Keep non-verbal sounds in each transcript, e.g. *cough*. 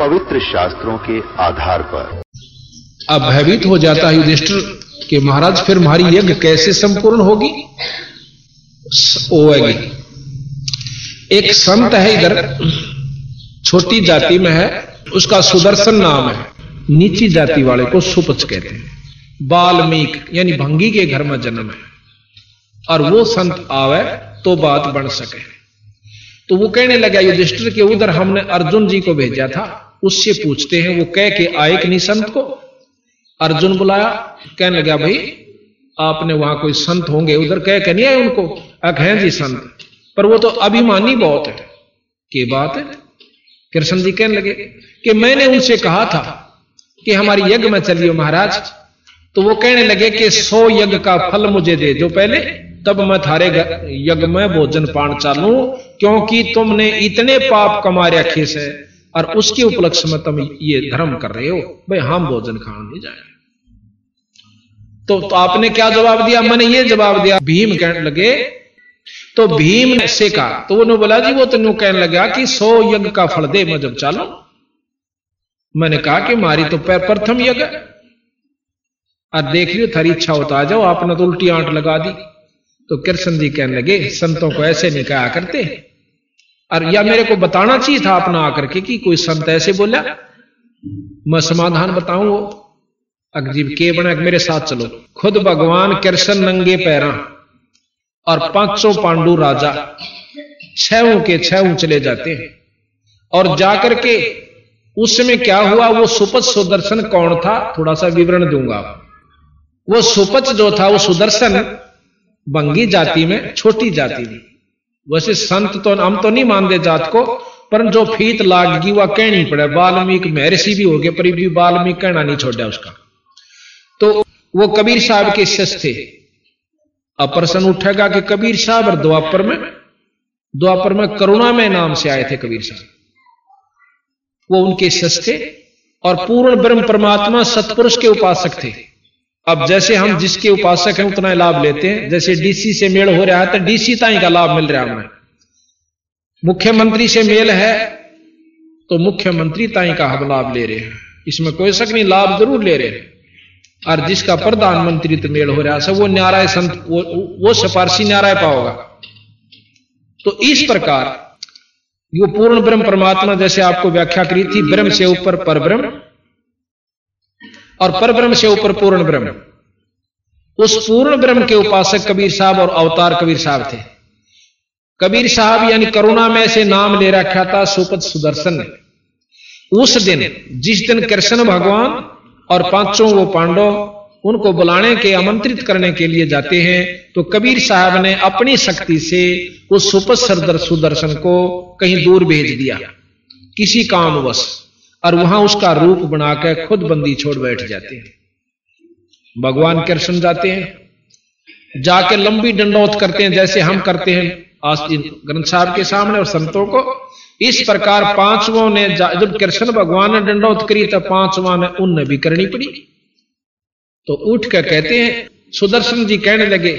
पवित्र शास्त्रों के आधार पर। अब भयभीत हो जाता है युधिष्ठिर कि महाराज, फिर हमारी यज्ञ कैसे संपूर्ण होगी? होगी एक संत है इधर, छोटी जाति में है, उसका सुदर्शन नाम है। नीची जाति वाले को सुपच कहते हैं। बाल्मीक, यानी भंगी के घर में जन्म है। और वो संत आवे तो बात बन सके। तो वो कहने लगा युधिष्ठिर के उधर हमने अर्जुन जी को भेजा था। उससे पूछते हैं, वो कह के आए कि नहीं संत को? अर्जुन बुलाया, कहने लगा, भाई, आपने वहाँ कोई संत होंगे, उधर कह के नहीं आए उनको? अक हैं जी संत, पर वो तो अभिमानी बहुत है। के बात है? कृष्ण जी कहने लगे, कि मैंने उनसे कहा था कि हमारी यज्ञ में चलियो महाराज। तो वो कहने लगे कि, सौ यज्ञ का फल मुझे दे जो पहले, तब मैं थारे यज्ञ में भोजन पान चालू, क्योंकि तुमने इतने पाप कमा रखे से और उसके उपलक्ष्य में तुम ये धर्म कर रहे हो। भाई हम भोजन खाने नहीं जाए तो, तो आपने क्या जवाब दिया? मैंने ये जवाब दिया भीम कहने लगे तो भीम ने से कहा तो उन्होंने बोला जी वो तो कहने लगा कि सौ यज्ञ का फल दे मैं जब चालू। मैंने कहा कि मारी तो पैर प्रथम यज्ञ। और देख लियो थारी इच्छा होता आ जाओ आपने तो उल्टी आंट लगा दी। तो कृष्ण जी कहने लगे संतों को ऐसे नहीं कहा करते। और या मेरे को बताना चाहिए था अपना आकर के कि कोई संत ऐसे बोला, मैं समाधान बताऊँ वो अगजीब के बना मेरे साथ चलो। खुद भगवान कृष्ण नंगे पैरा और पाँचों पांडु राजा छह के छह चले जाते हैं। और जाकर के उस समय क्या हुआ, वो सुपच सुदर्शन कौन था, थोड़ा सा विवरण दूँगा वो सुपच जो था, वो सुदर्शन बंगी जाति में, छोटी जाति में। वैसे संत तो हम तो नहीं मानते जात को, पर जो फीत लागी वह कहनी पड़े। वाल्मीकि महर्षि भी हो गए, पर भी वाल्मीकि कहना नहीं छोड़ा उसका। तो वो कबीर साहब के शिष्य थे। अब प्रश्न उठेगा कि कबीर साहब और द्वापर में द्वापर में करुणा में नाम से आए थे कबीर साहब। वो उनके शिष्य थे और पूर्ण ब्रह्म परमात्मा सतपुरुष के उपासक थे। अब जैसे हम जिसके उपासक हैं उतना लाभ लेते हैं। जैसे डीसी से मेल हो रहा है तो डीसी ताई का लाभ मिल रहा है हमें। मुख्यमंत्री से मेल है तो मुख्यमंत्री ताई का हम लाभ ले रहे हैं। इसमें कोई शक नहीं लाभ ज़रूर ले रहे हैं। और जिसका प्रधानमंत्री तो मेल हो रहा है वो न्याराय संत वो, वो सिफारसी न्याराय पाओगा तो इस प्रकार वो पूर्ण ब्रह्म परमात्मा जैसे आपको व्याख्या करी थी ब्रह्म से ऊपर पर ब्रह्म और पर ब्रह्म से ऊपर पूर्ण ब्रह्म। उस पूर्ण ब्रह्म के उपासक कबीर साहब और अवतार कबीर साहब थे। कबीर साहब यानी करुणा में से नाम ले रखा था सुपत सुदर्शन ने। उस दिन, जिस दिन कृष्ण भगवान और पाँचों वो पांडव उनको बुलाने के, आमंत्रित करने के लिए जाते हैं तो कबीर साहब ने अपनी शक्ति से उस सरदर सुदर्शन को कहीं दूर भेज दिया। किसी कामवश। और वहाँ उसका रूप बनाकर खुद बंदी छोड़ बैठ जाते हैं। भगवान कृष्ण जाते हैं। जाके लंबी दंडौत करते हैं, जैसे हम करते हैं आज ग्रंथ साहब के सामने और संतों को। इस प्रकार पांचवों ने जब कृष्ण भगवान ने दंडौत करी तो पांचवा ने उन भी करनी पड़ी। तो उठ कर कहते हैं, सुदर्शन जी कहने लगे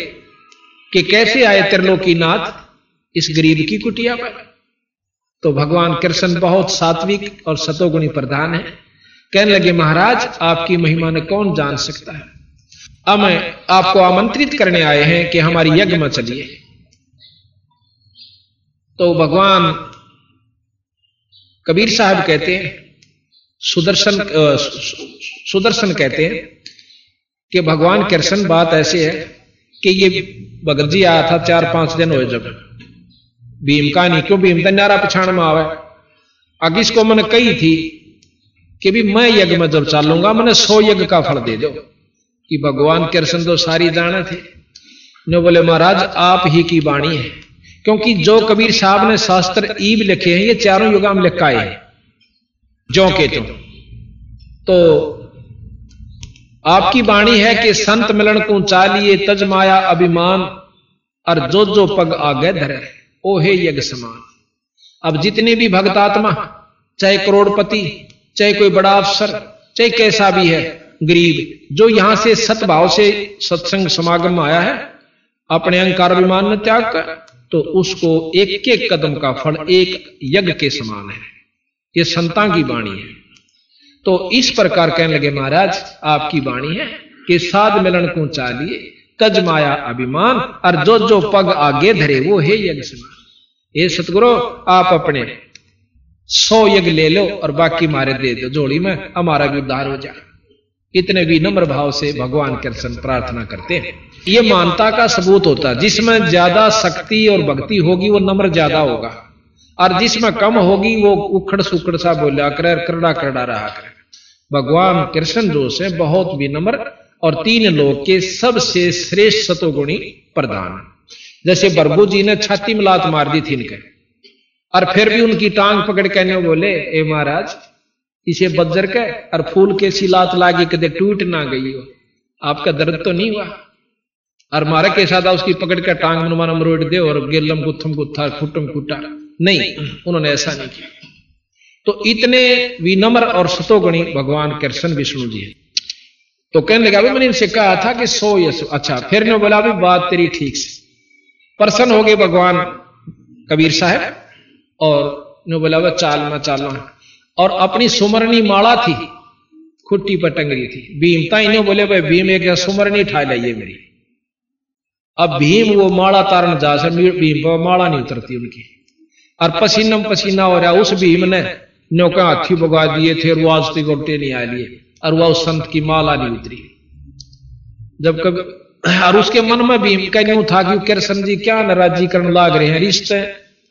कि कैसे आए त्रिलोकीनाथ, इस गरीब की कुटिया पर? तो भगवान कृष्ण बहुत सात्विक और सतोगुणी प्रधान है। कहने लगे, महाराज, आपकी महिमा ने कौन जान सकता है? अब आपको आमंत्रित करने आए हैं कि हमारी यज्ञ में चलिए। तो भगवान कबीर साहब कहते हैं, सुदर्शन सुदर्शन कहते हैं कि, भगवान कृष्ण, बात ऐसे है कि ये भगत जी आया था चार पाँच दिन हुए जब भीम का नहीं, क्यों भीम नारा पछाण में आवे? अग इसको मैंने कही थी कि भी मैं यज्ञ में जब चालूँगा, मैंने सौ यज्ञ का फल दे दो। कि भगवान कृष्ण तो सारी जाने थे। ने बोले, महाराज, आप ही की वाणी है। क्योंकि जो कबीर साहब ने शास्त्र ईब लिखे हैं, ये चारों युगाम लिखाए हैं। जो के तो तो आपकी वाणी है कि संत मिलन को चालिए तजमाया अभिमान और जो जो पग आगे धरे। ओ हे यज्ञ समान, अब जितने भी भक्तात्मा चाहे करोड़पति, चाहे कोई बड़ा अफसर, चाहे कैसा भी है, गरीब, जो यहाँ से सतभाव से सत्संग समागम आया है, अपने अहंकार अभिमान में त्याग कर तो उसको एक एक कदम का फल एक यज्ञ के समान है। ये संता की वाणी है। तो इस प्रकार कहने लगे महाराज, आपकी वाणी है कि साध मिलन को चालिए तज माया अभिमान और जो जो पग आगे धरे, वो है यज्ञ समान ये सतगुरु, आप अपने सौ यज्ञ ले लो और बाकी मारे दे दो। जोड़ी में हमारा भी उद्धार हो जाए। इतने भी नम्र भाव से भगवान कृष्ण प्रार्थना करते हैं। ये मानता का सबूत होता है। जिसमें ज़्यादा शक्ति और भक्ति होगी, वो नम्र ज़्यादा होगा। और जिसमें कम होगी, वो उखड़ सुखड़ सा बोला कर करड़ा करड़ा रहा करे। भगवान कृष्ण जो से बहुत विनम्र और तीन लोग के सबसे श्रेष्ठ सतोगुणी प्रधान। जैसे बरबू जी ने छाती में लात मार दी थी इनके। और फिर भी उनकी टांग पकड़ के बोले, ए महाराज, इसे बज्जर के और फूल के सी लात लागी कदे टूट ना गई हो। आपका दर्द तो नहीं हुआ? और मारे के साथ उसकी पकड़ कर टांग मनमाना मरोड़ दे और गिरलम गुत्थम गुत्था खुटम खुटा नहीं, उन्होंने ऐसा नहीं किया। तो इतने विनम्र और सतोगणी भगवान कृष्ण विष्णु जी है। तो कहने लगा मैंने इनसे कहा था कि सो यस अच्छा फिर ने बोला भी बात तेरी ठीक से। प्रसन्न हो गए भगवान कबीर साहब और ने बोला वह चाल में चाल और अपनी सुमरनी माला थी, खुट्टी पर टंगरी थी, भीम ता इन्हें बोले भाई भीम एक सुमरनी ठा लाइए मेरी। अब भीम वो माला तारण जा से, भीम पर माला नहीं उतरती उनकी। और पसीनम पसीना हो रहा, उस भीम ने नौका हाथी भगा दिए थे और वो आज तक गोटे नहीं आ लिए। और वह संत की माला नहीं उतरी। जब कभी और उसके मन में भी का यूँ था कि कृष्ण जी क्या नाराजीकरण लाग रहे हैं रिश्ते?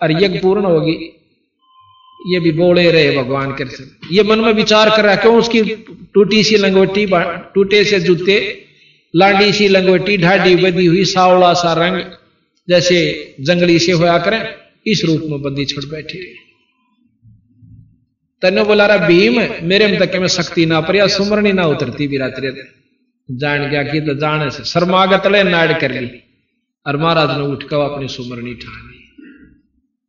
और यज्ञ पूर्ण होगी ये भी बोले रहे भगवान कृष्ण ये मन में विचार कर रहा क्यों उसकी टूटी सी लंगोटी टूटे से जूते, लांडी सी लंगोटी, ढाडी बदी हुई, सावला सा रंग, जैसे जंगली से होया करें, इस रूप में बंदी छोड़ बैठे। तने बोला रहा भीम, मेरे में तक में शक्ति ना पर सुमरणी ना उतरती भी रात्रि जान गया कि तो जाने से, शर्मागत ले नाड़ कर ली। और महाराज ने उठ कर अपनी सुमरणी ठा ली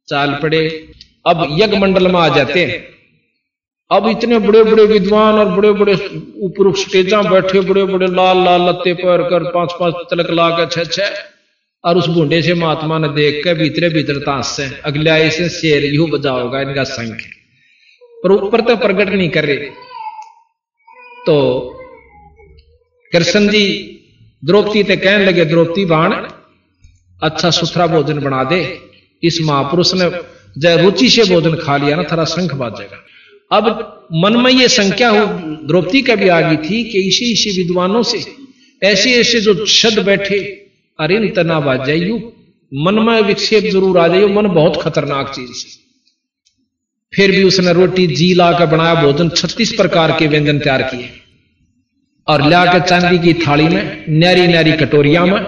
चाल पड़े, अब यज्ञ मंडल में आ जाते हैं। अब इतने बड़े बड़े विद्वान और बड़े बड़े ऊपर स्टेजा बैठे बड़े बड़े लाल लाल लत्ते पैर कर पाँच पाँच तलक ला कर छह छह। और उस बूढ़े से महात्मा ने देख कर भीतरे भीतर ताश से, अगले आए से शेर, यू बजाओगा, इनका संख पर ऊपर तो प्रकट नहीं कर रहे। तो कृष्ण जी द्रौपदी ते कहने लगे, द्रौपदी बाण अच्छा सुथरा भोजन बना दे। इस महापुरुष ने जय रुचि से भोजन खा लिया ना, थोड़ा शंख बाज जाएगा। अब मन में ये संख्या हो, द्रौपदी का भी आ गई थी कि इसी इसी विद्वानों से, ऐसे ऐसे जो शब्द बैठे, अरे तना बाज जाइयो। मन में विक्षेप ज़रूर आ जाइयो, मन बहुत खतरनाक चीज़ फिर भी उसने रोटी जी ला कर बनाया भोजन छत्तीस प्रकार के व्यंजन तैयार किए। और ला के चांदी की थाली में न्यारी न्यारी कटोरिया में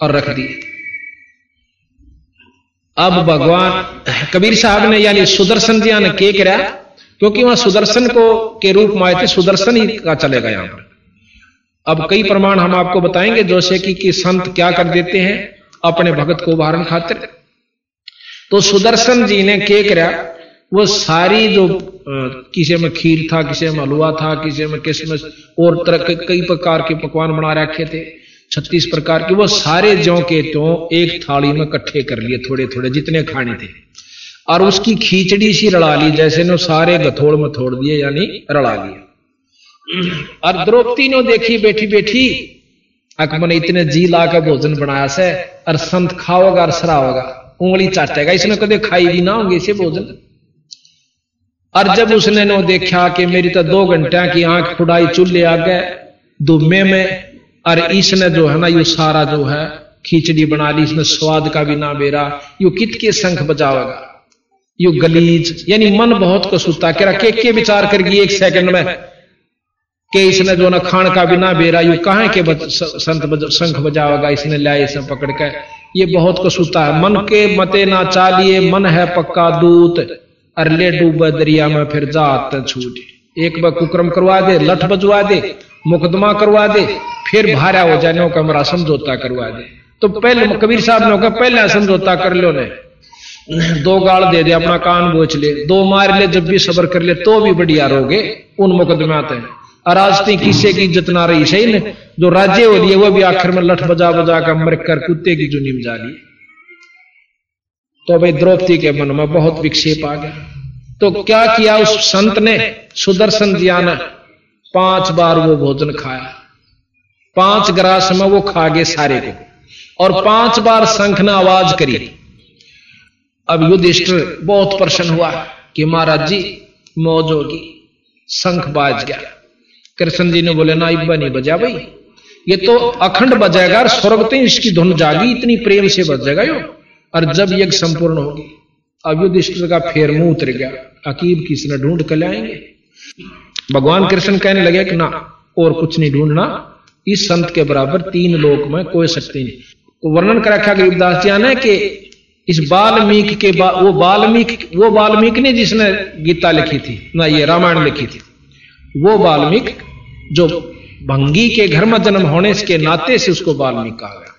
और रख दिए। अब भगवान कबीर साहब ने यानी सुदर्शन जी ने के करा क्योंकि वहाँ सुदर्शन को के रूप में आए थे सुदर्शन ही का चलेगा यहाँ पर। अब कई प्रमाण हम आपको बताएँगे जैसे कि, कि संत क्या कर देते हैं अपने भगत को उभारण खातिर। तो सुदर्शन जी ने के करा वो सारी जो किसी में खीर था, किसी में हलवा था, किसी में किसमें और तरह के कई प्रकार के पकवान बना रखे थे, छत्तीस प्रकार के, वो सारे ज्यो के त्यों एक थाली में इकट्ठे कर लिए थोड़े थोड़े जितने खाने थे। और उसकी खींचड़ी सी रड़ा ली, जैसे ने सारे गथोड़ में थोड़ दिए, यानी रड़ा लिया और द्रौपदी ने देखी, बैठी बैठी अकमन इतने जी ला कर भोजन बनाया से, और संत खाओगा और सराओगा उंगली चाटेगा, इसने कदे खाई भी ना होंगे इसे भोजन। और जब उसने नो देखा कि मेरी तो दो घंटे की आँख फुड़ाई चूल्हे आ गए दुमे में और इसने जो है ना यू सारा जो है खिचड़ी बना ली इसने स्वाद का भी ना बेरा यू कित के शंख बजावेगा? यू गलीज यानी मन बहुत को सुता के के, के विचार करगी एक सेकंड में? के इसने जो ना खान का भी ना बेरा यू कहा के संत बज, शंख बजावेगा? इसने लिया इसे पकड़ के। ये बहुत कसूता है। मन के मते ना चालिए मन है पक्का दूत। और ले डूबे दरिया में फिर जात छूट। एक बार कुक्रम करवा दे, लठ बजवा दे, मुकदमा करवा दे, फिर भारा हो जाने का हमारा समझौता करवा दे। तो पहले कबीर साहब ने कहा, पहले समझौता कर लो ने। दो गाल दे दे, अपना कान बोच ले। दो मार ले, जब भी सबर कर ले तो भी बढ़िया रहोगे उन मुकदमे आते हैं अराजती किसी की इज़्ज़त ना रही, सही ने? जो राज्य हो लिए, वो भी आखिर में लठ बजा बजा कर मर कर कुत्ते की चुनी बजा ली तो भाई द्रौपदी के मन में बहुत विक्षेप आ गया। तो क्या किया उस संत ने? सुदर्शन जिया ने पाँच बार वो भोजन खाया। पाँच ग्रास में वो खा गए सारे को। और पाँच बार शंख ने आवाज़ करी। अब युधिष्ठिर बहुत प्रसन्न हुआ कि महाराज जी, मौज होगी। शंख बाज गया। कृष्ण जी ने बोले ना इब्बा नहीं बजा भाई। ये तो अखंड बजेगा और स्वर्ग तो इसकी धुन जागी। इतनी प्रेम से बजेगा यो। और जब यज्ञ संपूर्ण होगी अब युधिष्ठिर का फेर मुँह उतर गया। अकीब किसने ढूंढ कर लाएँगे भगवान कृष्ण कहने लगे कि ना और कुछ नहीं ढूंढना इस संत के बराबर तीन लोक में कोई शक्ति नहीं। तो वर्णन कर रखा गरीबदास जी ने कि इस बाल्मीक के बा, वो बाल्मीक वो बाल्मीक ने जिसने गीता लिखी थी ना ये रामायण लिखी थी। वो बाल्मीक जो भंगी के घर में जन्म होने के नाते से उसको बाल्मीक कहा गया।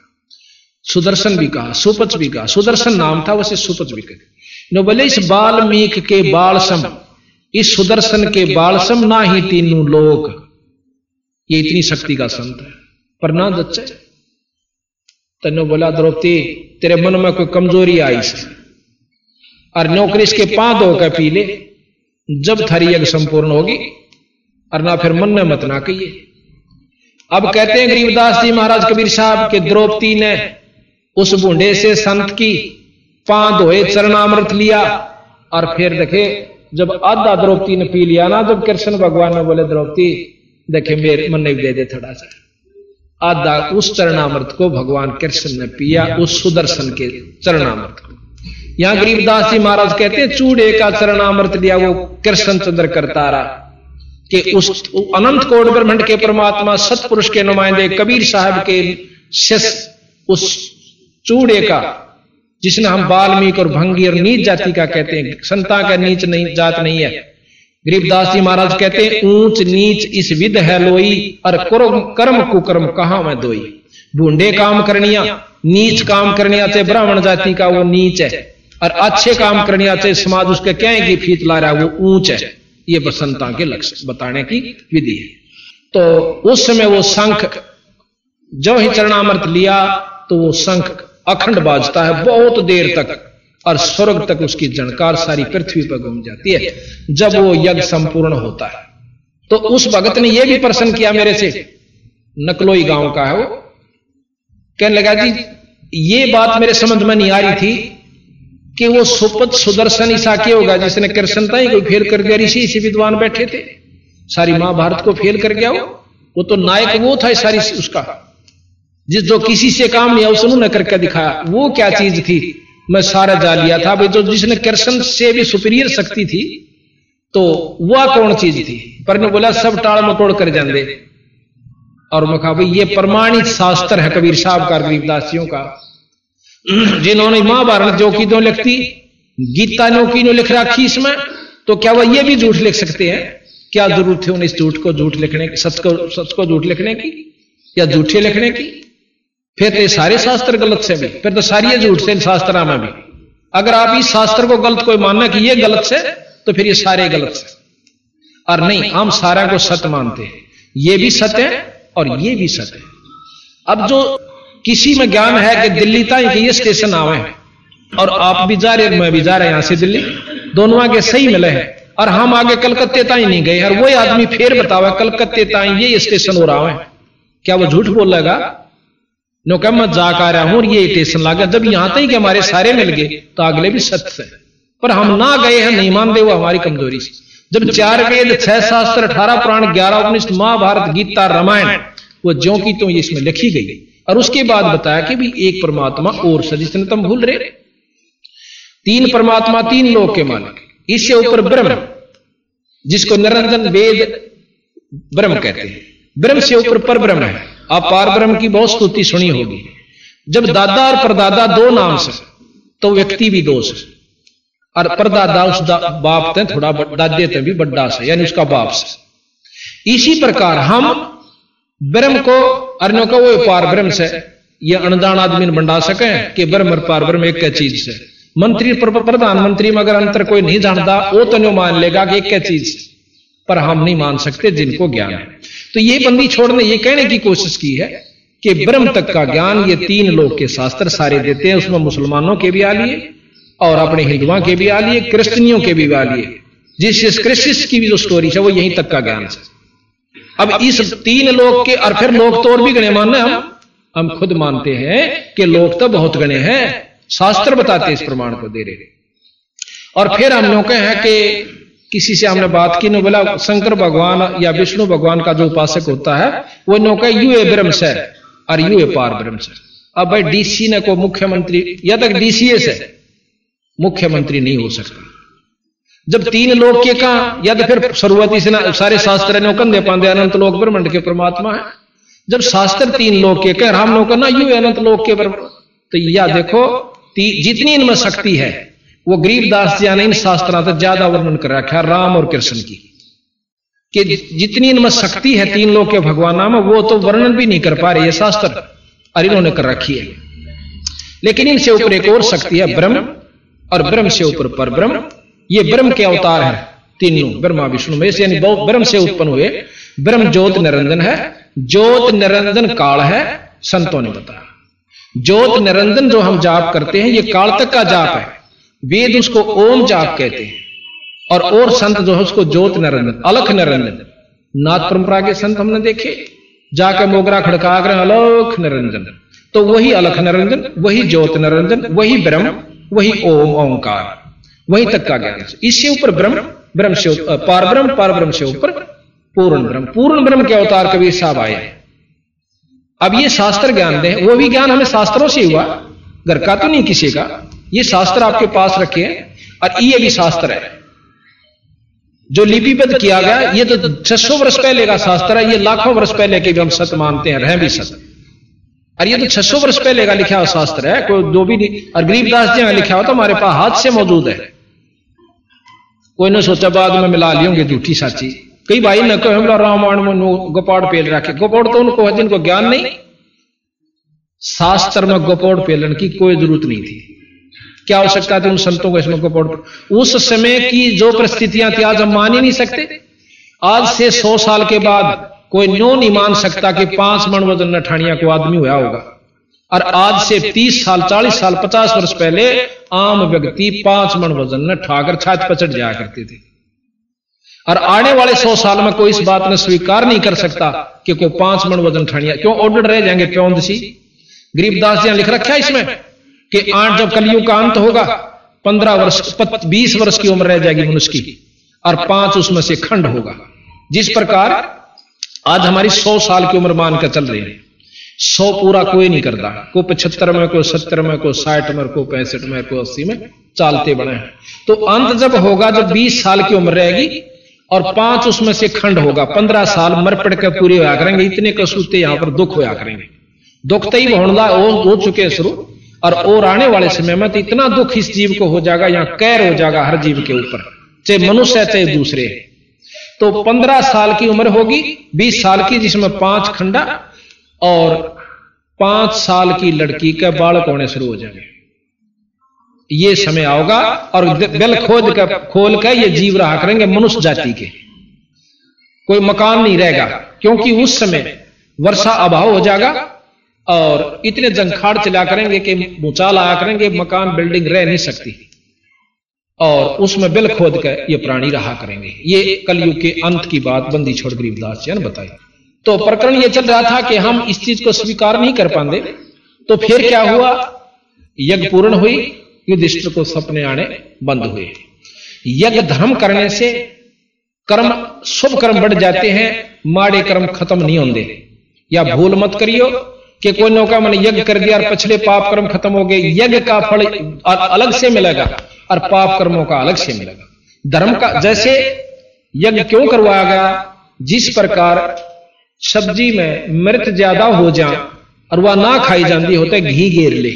सुदर्शन भी कहा सुपच भी कहा। सुदर्शन नाम था, वैसे सुपच भी कहा बोले इस बाल्मीक के बालसम, इस सुदर्शन के बालसम ना ही तीनों लोक। ये इतनी शक्ति का संत है। पर ना दच्चे तेनो बोला, द्रौपदी, तेरे मन में कोई कमज़ोरी आई से? और नौकरी इसके पाँच होकर पी ले जब थारी यज्ञ संपूर्ण होगी, और ना फिर मन में मत ना कहिए। अब कहते हैं गरीबदास जी महाराज कबीर साहब के द्रौपदी ने उस बूढ़े से संत की पाँच धोए, चरणामृत लिया। और फिर देखे, जब आधा द्रौपदी ने पी लिया ना, जब कृष्ण भगवान ने बोले, द्रौपदी, देखे, मेरे मन ने दे दे थोड़ा सा। आधा उस चरणामृत को भगवान कृष्ण ने पिया, उस सुदर्शन के चरणामृत को। यहाँ गरीबदास जी महाराज कहते हैं, चूड़े का चरणामृत लिया, वो कृष्ण चंद्र करता रहा कि उस अनंत कोट ब्रह्मंड के परमात्मा, सतपुरुष के नुमाइंदे, कबीर साहब के शिष्य, उस चूड़े का जिसने हम बाल्मीक और भंगी और नीच जाति का कहते हैं। संता का नीच नहीं जात नहीं है। गरीबदास जी महाराज कहते हैं ऊंच नीच इस विध है लोई और कर्म कुकर्म कहा मैं दोई? बूढ़े काम करनिया नीच काम करनिया चाहे ब्राह्मण जाति का वो नीच है। और अच्छे काम करनिया चाहे समाज उसके क्या की फीत ला रहा है वो ऊंच है। ये बसंता के लक्ष्य बताने की विधि है। तो उस समय वो शंख जो ही चरणामृत लिया तो वो शंख अखंड बाजता है, बहुत देर तक, और स्वर्ग तक उसकी जनकार सारी पृथ्वी पर घूम जाती है। जब वो यज्ञ संपूर्ण होता है तो उस भगत ने यह भी प्रश्न किया मेरे से, नकलोई गाँव का है वो। कहने लगा जी, ये बात मेरे समझ में नहीं आ रही थी कि वो सुपत सुदर्शन ईसा के होगा, जिसने कृष्णता ही कोई फेल कर दिया ऋषि इसी विद्वान बैठे थे। सारी महाभारत को फेल कर गया वो वो तो नायक वो था सारी, उसका। जिस जो किसी से काम नहीं उसने उन्होंने करके दिखाया। वो क्या चीज़ थी? मैं सारा जा लिया था। भाई, जो जिसने कृष्ण से भी सुपीरियर शक्ति थी तो वह कौन चीज़ थी? पर ने बोला, सब टाड़ मटोड़ कर जाते और मैं कहा, भाई, ये प्रमाणित शास्त्र है कबीर साहब का, गरीबदासियों का। जिन्होंने महाभारत जो की दो लिखती, गीता नो की नो लिख रखी इसमें तो क्या वह ये भी झूठ लिख सकते हैं? क्या ज़रूरत है उन्हें इस झूठ को झूठ लिखने की, सच को सच को झूठ लिखने की? या झूठे लिखने की? फिर तो सारे शास्त्र गलत से भी, फिर तो सारी झूठ से शास्त्रा में भी। अगर आप इस शास्त्र को गलत कोई मानना कि ये गलत से तो फिर ये सारे गलत से। और नहीं, हम सारा को सत्य मानते हैं। ये भी सत्य है और ये भी सत्य है। अब जो किसी में ज्ञान है कि दिल्ली तक ये स्टेशन आवे हैं, और आप भी जा रहे मैं भी जा रहे यहाँ से दिल्ली, दोनों आगे सही मिले हैं, और हम आगे कलकत्ते ताई नहीं गए, और वही आदमी फिर बतावा, कलकत्ते ताई ये स्टेशन हो रहा है। क्या वो झूठ बोल लेगा नो कह मैं जा कर रहा हूँ ये स्टेशन लागा जब यहाँ तक कि हमारे सारे मिल गए तो अगले भी सत्य है। पर हम ना गए हैं, नहीं मानते वो हमारी कमज़ोरी से। जब चार वेद, छह शास्त्र, अठारह प्राण, ग्यारह उन्नीस महाभारत, गीता, रामायण, वो ज्यो की तो इसमें लिखी गई। और उसके बाद बताया कि भी एक परमात्मा और सजिशन तुम भूल रहे। तीन परमात्मा, तीन लोग के मालिक। इससे ऊपर ब्रह्म, जिसको निरंजन वेद ब्रह्म कहते हैं। ब्रह्म से ऊपर पर ब्रह्म है। आप पार ब्रह्म की बहुत स्तुति सुनी होगी। जब दादा और परदादा दो नाम से तो व्यक्ति भी दो से। और परदादा उस बाप ते थोड़ा दादे ते भी बड्डा से यानी उसका बाप से। इसी प्रकार हम ब्रह्म को अर्णों का वो पार ब्रह्म से ये अनजान आदमी बंडा सके कि ब्रह्म और पार ब्रह्म एक चीज़ से। मंत्री प्रधानमंत्री में अगर अंतर कोई नहीं जानता वो तो नहीं मान लेगा कि एक चीज़ पर हम नहीं मान सकते जिनको ज्ञान है तो ये बंदी छोड़ने ये कहने की कोशिश की है कि ब्रह्म तक का ज्ञान ये तीन लोग के शास्त्र सारे देते हैं उसमें मुसलमानों के भी आ लिए और अपने हिंदुओं के भी आ लिए क्रिश्चनियों के भी आ लिए जिस जिस क्रिस्टिस की भी जो स्टोरी है वो यहीं तक का ज्ञान है। अब इस तीन लोग के और फिर लोग तो और भी गणे मानना हम हम खुद मानते हैं कि लोग तो बहुत गणे हैं शास्त्र बताते इस प्रमाण को दे रहे और फिर हम लोग हैं कि किसी से हमने बात की बोला, शंकर भगवान या विष्णु भगवान का जो उपासक होता है, वो नो का यू ए ब्रह्म से और यू ए पार ब्रह्म से अब भाई डीसी ने को मुख्यमंत्री, या तक डीसीए से मुख्यमंत्री नहीं हो सकता। जब तीन लोग के कहा, या तो फिर शुरुआती से ना सारे शास्त्र ने कंधे पांदे अनंत लोक ब्रह्मंड के परमात्मा है। जब शास्त्र तीन लोग के कह राम लोग ना यू अनंत लोक के ब्रह्म तो या देखो जितनी इनमें शक्ति है वो गरीबदास जी ने इन शास्त्रों तक ज़्यादा वर्णन कर रखा है, राम और कृष्ण की। कि जितनी इनमें शक्ति है तीन लोग के भगवान में वो तो वर्णन भी नहीं कर पा रहे, ये शास्त्र और इन्होंने कर रखी है। लेकिन इनसे ऊपर एक और शक्ति है, ब्रह्म और ब्रह्म से ऊपर पर ब्रह्म ये ब्रह्म के अवतार है, तीनों ब्रह्मा, विष्णु में यानी ब्रह्म से उत्पन्न हुए। ब्रह्म ज्योत निरंजन है, ज्योत निरंजन काल है, संतों ने बताया। ज्योत निरंजन जो हम जाप करते हैं, ये काल तक का जाप है। वेद उसको ओम जाप कहते हैं। और और संत जो है उसको ज्योत निरंजन अलख निरंजन नाथ परंपरा के संत हमने देखे। जाके मोगरा खड़का कर अलख निरंजन। तो वही अलख निरंजन वही ज्योत निरंजन वही ब्रह्म वही ओम ओंकार। वही तक का ज्ञान इससे ऊपर ब्रह्म ब्रह्म से पार ब्रह्म पार ब्रह्म से ऊपर पूर्ण ब्रह्म। पूर्ण ब्रह्म के अवतार कबीर साहब आए। अब ये शास्त्र ज्ञान दे वो भी ज्ञान हमें शास्त्रों से हुआ घर का तो नहीं किसी का ये शास्त्र आपके पास रखे हैं और ये भी शास्त्र है। जो लिपिबद्ध किया गया ये तो 600 वर्ष पहले का शास्त्र है ये लाखों वर्ष पहले के भी हम सत्य मानते हैं रह भी सत्य और ये तो 600 वर्ष पहले का लिखा हुआ शास्त्र है कोई दो भी नहीं और गरीबदास जी ने लिखा हुआ तो हमारे पास हाथ से मौजूद है। कोई ने सोचा बाद में मिला लियोगे झूठी साची। कई भाई न कहो रामायण में गोपाड़ पेल रखे। गोपाड़ तो उनको है जिनको ज्ञान नहीं। शास्त्र में गोपाड़ पेलन की कोई ज़रूरत नहीं थी। क्या हो सकता था उन संतों को, इसमें गोपाड़ उस समय की जो परिस्थितियाँ थी, आज हम मान ही नहीं सकते। आज से सौ साल के बाद कोई न्यो नहीं मान सकता कि पाँच मण वज़न नठानिया को आदमी हुआ होगा। और आज से तीस साल, चालीस साल, पचास वर्ष पहले आम व्यक्ति पाँच मन वज़न न ठाकर छाछ पचट जाया करते थे। और आने वाले सौ साल में कोई इस बात ने स्वीकार नहीं कर सकता कि कोई पाँच मण वज़न ठानिया क्यों ऑर्डर रह जाएँगे प्योंदसी गरीबदास जी लिख रखा है इसमें। कि आठ जब कलयुग का अंत होगा पंद्रह वर्ष बीस वर्ष की उम्र रह जाएगी मनुष्य की और पाँच उसमें से खंड होगा। जिस प्रकार आज हमारी सौ साल की उम्र मानकर चल रही है। सौ पूरा कोई नहीं करता। को पचहत्तर में को सत्तर में को साठ में को पैंसठ में को अस्सी में चालते बने हैं। तो अंत जब होगा जब बीस साल की उम्र रहेगी और पाँच उसमें से खंड होगा पंद्रह साल मर पड़ कर पूरे होया करेंगे इतने कसूते यहाँ पर दुख होया करेंगे। दुख तो ही होना हो चुके शुरू। और और आने वाले समय में तो इतना दुख इस जीव को हो जाएगा, यहाँ कैर हो जाएगा हर जीव के ऊपर, चाहे मनुष्य है, चाहे दूसरे तो पंद्रह साल की उम्र होगी, बीस साल की, जिसमें पाँच खंडा और पाँच साल की लड़की के बालक होने शुरू हो जाएँगे। ये समय आओगा और दिल खोद कर खोल कर ये जीव रहा करेंगे मनुष्य जाति के। कोई मकान नहीं रहेगा, क्योंकि उस समय वर्षा अभाव हो जाएगा और इतने जंखाड़ चला करेंगे कि भूचाल आया करेंगे, मकान, बिल्डिंग रह नहीं सकती। और उसमें बिल खोद कर ये प्राणी रहा करेंगे। ये कलयुग के अंत की बात बंदी छोड़ गरीबदास जी ने बताई। तो प्रकरण ये चल रहा था कि हम इस चीज़ को स्वीकार नहीं कर पाते। तो फिर क्या हुआ? यज्ञ पूर्ण हुई, युधिष्ठिर को सपने आने बंद हुए। यज्ञ धर्म करने से कर्म, शुभ कर्म बढ़ जाते हैं, माड़े कर्म खत्म नहीं होंगे। या भूल मत करियो कि कोई नौका मैंने यज्ञ कर दिया और पिछले पाप कर्म खत्म हो गए, यज्ञ का फल अलग से मिलेगा और पाप कर्मों का अलग से मिलेगा। धर्म का जैसे यज्ञ क्यों करवाया गया? जिस प्रकार सब्ज़ी में मिर्च ज़्यादा हो जा और वह ना खाई जाती होते घी घेर ले।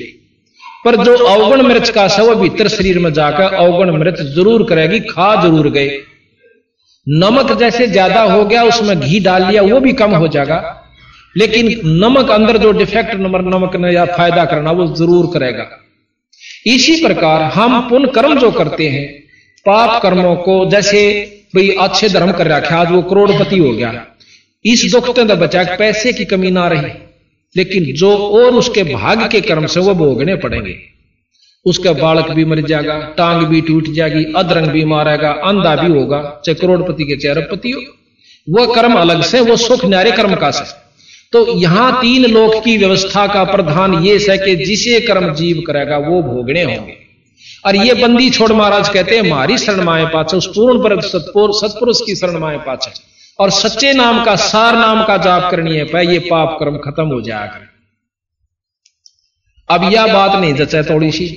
पर जो अवगुण मृत का सब भीतर शरीर में जाकर अवगुण मृत ज़रूर करेगी, खा ज़रूर गए। नमक जैसे ज़्यादा हो गया, उसमें घी डाल लिया, वो भी कम हो जाएगा। लेकिन नमक अंदर जो डिफेक्ट नंबर नमक ने या फ़ायदा करना, वो ज़रूर करेगा। इसी प्रकार हम पुण्य कर्म जो करते हैं, पाप कर्मों को जैसे भाई अच्छे धर्म कर रखा आज वो करोड़पति हो गया। इस दुख तो बचा पैसे की कमी ना रही, लेकिन जो और उसके भाग के कर्म से वो भोगने पड़ेंगे। उसका बालक भी मर जाएगा, टांग भी टूट जाएगी, अधरंग भी मारेगा, अंधा भी होगा, चाहे करोड़पति के चाहे अरबपति हो। वह कर्म अलग से, वो सुख न्यारे कर्म का से। तो यहाँ तीन लोक की व्यवस्था का प्रधान ये है कि जिसे कर्म जीव करेगा वो भोगने होंगे। और ये बंदी छोड़ महाराज कहते हैं हमारी शरण माए पाचे उस पूर्ण पर सतपुरुष की शरण माए पाचे और सच्चे नाम का सार नाम का जाप करनी है पाए ये पाप कर्म खत्म हो जाएगा। अब यह बात नहीं जचा थोड़ी सी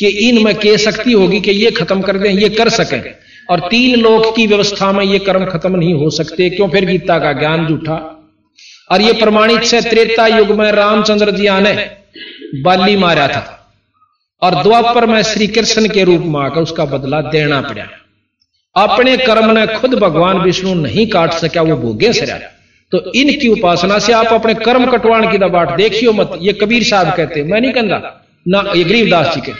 कि इनमें के शक्ति होगी कि ये खत्म कर दें ये कर सकें। और तीन लोक की व्यवस्था में ये कर्म खत्म नहीं हो सकते क्यों फिर गीता का ज्ञान जूठा और ये प्रमाणित से त्रेता युग में रामचंद्र जी आने बाली मारा था। और द्वापर में श्री कृष्ण के रूप में आकर उसका बदला देना पड़ा। अपने कर्म ने खुद भगवान विष्णु नहीं काट सका वो भोगे से तो इनकी उपासना से आप अपने कर्म कटवाण की दबाट देखियो मत ये कबीर साहब कहते मैं नहीं कहता ना ये गरीबदास जी के।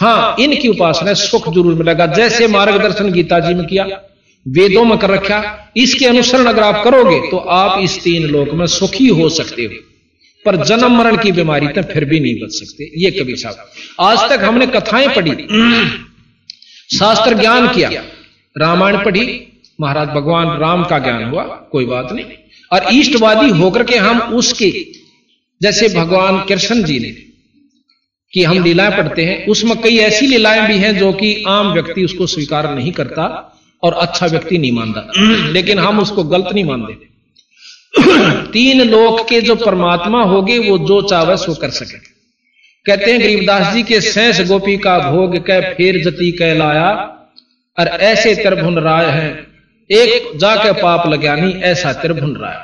हाँ इनकी उपासना सुख ज़रूर मिलेगा। जैसे मार्गदर्शन गीता जी में किया वेदों में कर रखा, इसके अनुसरण अगर आप करोगे तो आप इस तीन लोक में सुखी हो सकते हो। पर जन्म मरण की बीमारी तो फिर भी नहीं बच सकते। ये कभी साहब, आज तक हमने कथाएँ पढ़ी, शास्त्र ज्ञान किया, रामायण पढ़ी, महाराज भगवान राम का ज्ञान हुआ, कोई बात नहीं। और ईष्टवादी होकर के हम उसके, जैसे भगवान कृष्ण जी ने, कि हम लीलाएँ पढ़ते हैं, उसमें कई ऐसी लीलाएँ भी हैं जो कि आम व्यक्ति उसको स्वीकार नहीं करता। और अच्छा व्यक्ति नहीं मानता। लेकिन हम उसको गलत नहीं मानते। तीन लोक के जो परमात्मा होगे, वो जो चावे सो कर सके। कहते हैं, गरीबदास जी के सैंस गोपी का भोग कह फेर जती कह लाया, और ऐसे त्रिभुन राय हैं। एक जाके पाप नहीं, ऐसा त्रिभुन राय।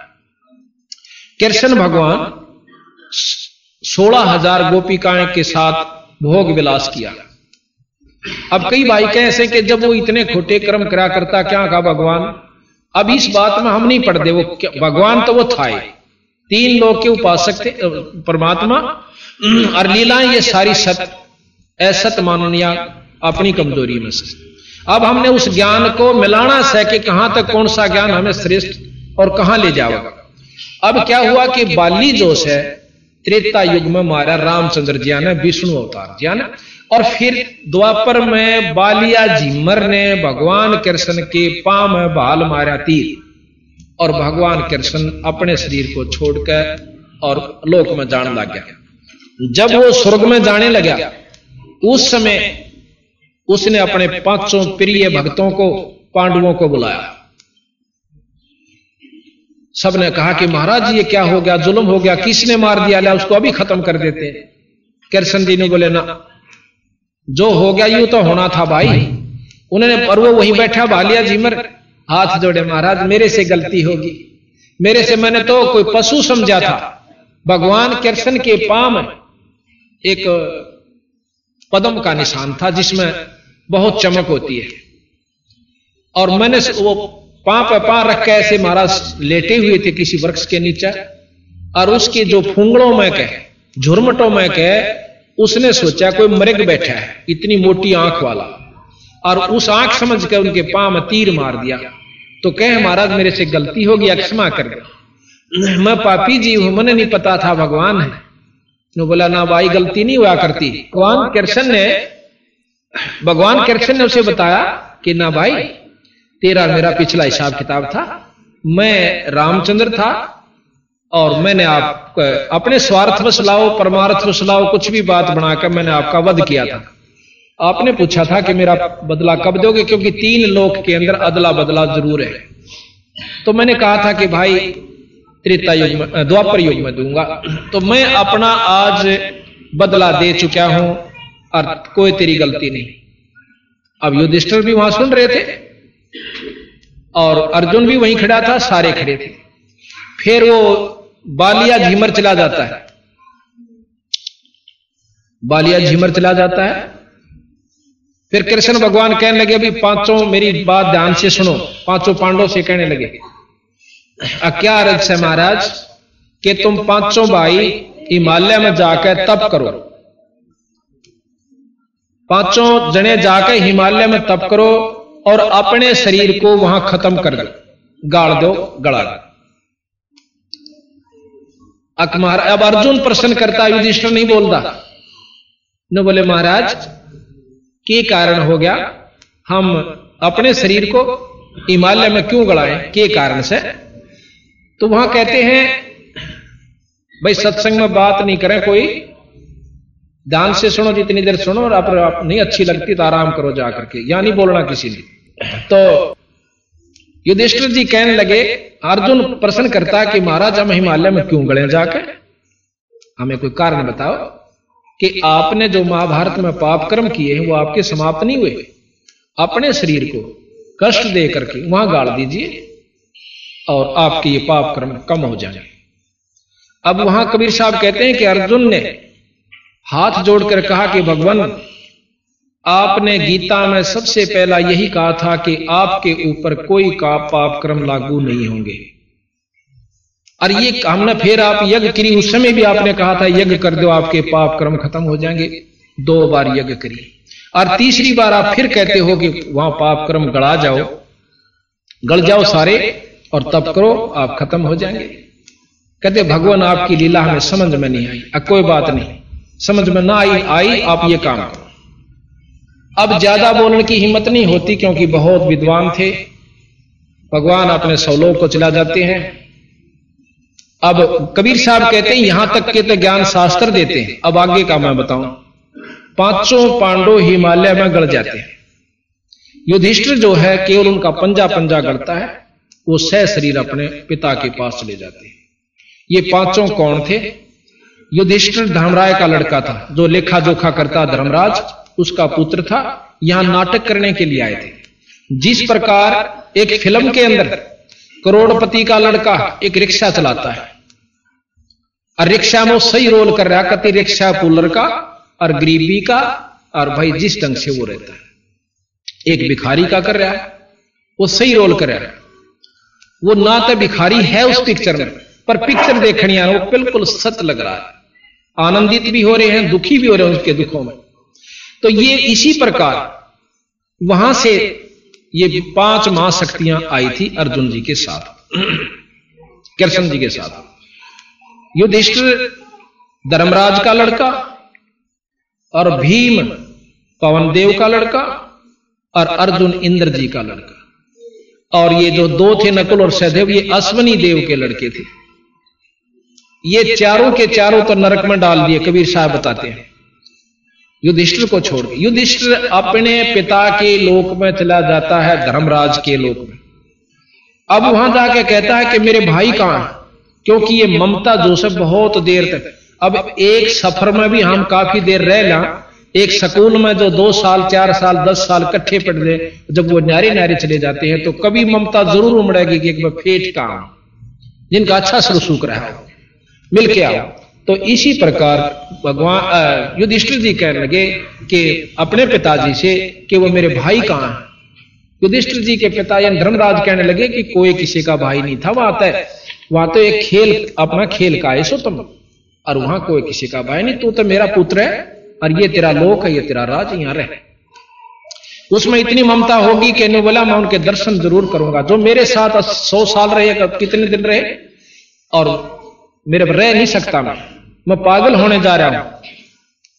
कृष्ण भगवान सोलह हज़ार गोपिकाएँ के साथ भोग विलास किया। अब कई भाई कैसे कि जब वो इतने खोटे कर्म करा करता क्या कहा भगवान? अब इस बात में हम नहीं पढ़ते वो भगवान तो वो था तीन लोग के उपासक थे परमात्मा *clears throat* और लीलाएँ ये सारी सत असत माननिया अपनी कमज़ोरी में से। अब हमने उस ज्ञान को मिलाना से कि कहाँ तक कौन सा ज्ञान हमें श्रेष्ठ और कहाँ ले जाओगा अब क्या हुआ कि बाली जोश है त्रेता युग में मारा रामचंद्र जी ने विष्णु अवतार जी ने और फिर द्वापर में बालिया झिमर ने भगवान कृष्ण के पाम बाल मारा तीर। और भगवान कृष्ण अपने शरीर को छोड़कर और लोक में जाने लग गया। जब वो स्वर्ग में जाने लगा, उस समय उसने अपने पाँचों प्रिय भक्तों को, पांडवों को बुलाया। सबने कहा कि महाराज, ये क्या हो गया? जुल्म हो गया? किसने मार दिया? लिया उसको अभी खत्म कर देते। कृष्ण जी ने बोले, ना जो हो गया यू तो होना था भाई। उन्होंने पर वो वहीं बैठा भालिया जीमर हाथ जोड़े, महाराज, मेरे से गलती होगी। मेरे से मैंने तो कोई पशु समझा था। भगवान कृष्ण के पाम एक पदम का निशान था, जिसमें बहुत चमक होती है। और मैंने वो पां पे पां रख के ऐसे महाराज लेटे हुए थे किसी वृक्ष के नीचे, और उसके जो फूंगड़ों में कह, झुरमटों में कह उसने सोचा कोई मृग बैठा है, इतनी मोटी आँख वाला। और उस आँख समझ कर उनके पाँव में तीर मार दिया। तो कहे, महाराज, मेरे से गलती होगी, अक्षमा कर दे। मैं पापी जी हूँ मैंने नहीं पता था भगवान है। तो बोला, ना, भाई, गलती नहीं हुआ करती। भगवान कृष्ण ने, भगवान कृष्ण ने उसे बताया कि, ना, भाई, तेरा मेरा पिछला हिसाब किताब था। मैं रामचंद्र था और मैंने आप, अपने स्वार्थ वसलाओ परमार्थ वसलाओ कुछ भी बात बनाकर मैंने आपका वध किया था। आपने पूछा था कि मेरा बदला कब दोगे? क्योंकि तीन लोक के अंदर अदला बदला ज़रूर है। तो मैंने कहा था कि भाई, त्रेता युग में, द्वापर युग में दूँगा। तो मैं अपना आज बदला दे चुका हूँ और कोई तेरी गलती नहीं। अब युधिष्ठर भी वहाँ सुन रहे थे, और अर्जुन भी वहीं खड़ा था, सारे खड़े थे। फिर वो बालिया झीमर चला जाता है। बालिया झीमर चला जाता है। फिर कृष्ण भगवान कहने लगे अभी पाँचों मेरी बात ध्यान से सुनो। पाँचों पांडव से कहने लगे क्या अर्थ है महाराज कि तुम पाँचों भाई हिमालय में जाकर तप करो। पाँचों जने जाकर हिमालय में तप करो और अपने शरीर को वहाँ खत्म कर दो गाड़ दो। गड़ा दो। अकमार अब अर्जुन प्रश्न करता, युधिष्ठिर नहीं बोलता। न बोले, महाराज, के कारण हो गया? हम अपने शरीर को हिमालय में क्यों गड़ाएँ? के कारण से? तो वहाँ कहते हैं, भाई, सत्संग में बात नहीं करें कोई। ध्यान से सुनो, जितनी देर सुनो और आप नहीं अच्छी लगती तो आराम करो जाकर के। या नहीं बोलना किसी ने। तो युधिष्ठिर जी कहने लगे, अर्जुन प्रश्न करता कि महाराज, हम हिमालय में क्यों गड़े जाकर? हमें कोई कारण बताओ कि आपने जो महाभारत में पाप कर्म किए हैं, वो आपके समाप्त नहीं हुए? अपने शरीर को कष्ट दे करके वहाँ गाड़ दीजिए और आपके ये पाप कर्म कम हो जाए। अब वहाँ कबीर साहब कहते हैं कि अर्जुन ने हाथ जोड़कर कहा कि, भगवान आपने गीता में सबसे पहला यही कहा था कि आपके ऊपर कोई का पाप क्रम लागू नहीं होंगे। और ये हमने फिर आप यज्ञ करी, उस समय भी आपने कहा था, यज्ञ कर दो, आपके पाप क्रम खत्म हो जाएँगे। दो बार यज्ञ करी। और तीसरी बार आप फिर कहते हो कि वहाँ पाप क्रम गड़ा जाओ, गड़ जाओ सारे, और तब करो, आप खत्म हो जाएँगे। कहते, भगवान, आपकी लीला हमें समझ में नहीं आई। कोई बात नहीं, समझ में ना आई आई, आप ये काम करो। अब ज़्यादा बोलने की हिम्मत नहीं होती क्योंकि बहुत विद्वान थे। भगवान अपने सौलों को चला जाते हैं। अब कबीर साहब कहते हैं यहाँ तक के तो ज्ञान शास्त्र देते हैं। अब आगे का मैं बताऊँ। पाँचों पांडव हिमालय में गड़ जाते हैं। युधिष्ठिर जो है केवल उनका पंजा पंजा गड़ता है। वो सह शरीर अपने पिता के पास चले जाते हैं। ये पाँचों कौन थे? युधिष्ठिर धर्मराय का लड़का था जो लेखा जोखा करता धर्मराज। उसका पुत्र था यहाँ नाटक करने के लिए आए थे। जिस प्रकार एक फ़िल्म के अंदर करोड़पति का लड़का एक रिक्शा चलाता है। और रिक्शा में सही रोल कर रहा कति रिक्शा पुलर का और गरीबी का और भाई जिस ढंग से वो रहता है। एक भिखारी का कर रहा है। वो सही रोल कर रहा है। वो ना तो भिखारी है उस पिक्चर में। पर पिक्चर देखनी वो बिल्कुल सच लग रहा है। आनंदित भी हो रहे हैं दुखी भी हो रहे हैं उसके दुखों में। तो ये इसी प्रकार वहाँ से ये पाँच महाशक्तियाँ आई थी अर्जुन जी के साथ। कृष्ण जी के साथ। युधिष्ठिर धर्मराज का लड़का और भीम पवन देव का लड़का और अर्जुन इंद्र जी का लड़का। और ये जो दो थे नकुल और सहदेव ये अश्वनी देव के लड़के थे। ये चारों के चारों तो नरक में डाल दिए कबीर साहब बताते हैं। युधिष्ठिर को छोड़ के युधिष्ठिर अपने पिता के लोक में चला जाता है, धर्मराज के लोक में। अब वहाँ जाके कहता है कि मेरे भाई कहाँ है? क्योंकि ये ममता जोसेफ बहुत देर तक। अब एक सफ़र में भी हम काफ़ी देर रह ला। एक सकूल में जो दो साल, चार साल, दस साल इकट्ठे पड़ गए जब वो न्यारे न्यारे चले जाते हैं तो कभी ममता ज़रूर उमड़ेगी कि एक बार फेट काम जिनका अच्छा सुख रहा है। मिल के आओ। तो इसी प्रकार भगवान युधिष्ठिर जी कहने लगे कि अपने पिताजी से कि वो मेरे भाई कहाँ हैं? युधिष्ठिर जी के पिता यानी धर्मराज कहने लगे कि कोई किसी का भाई नहीं था, वहाँ तय, वहाँ तो एक खेल, अपना खेल का ऐसो तुम और वहाँ कोई किसी का भाई नहीं, तू तो मेरा पुत्र है, और ये तेरा लोक है, ये तेरा राज यहाँ रहे। उसमें इतनी ममता होगी कि नहीं, बोला, मैं उनके दर्शन ज़रूर करूँगा। जो मेरे साथ सौ साल रहे, कितने दिन रहे, और मेरे रह नहीं सकता मैं। मैं पागल होने जा रहा हूँ।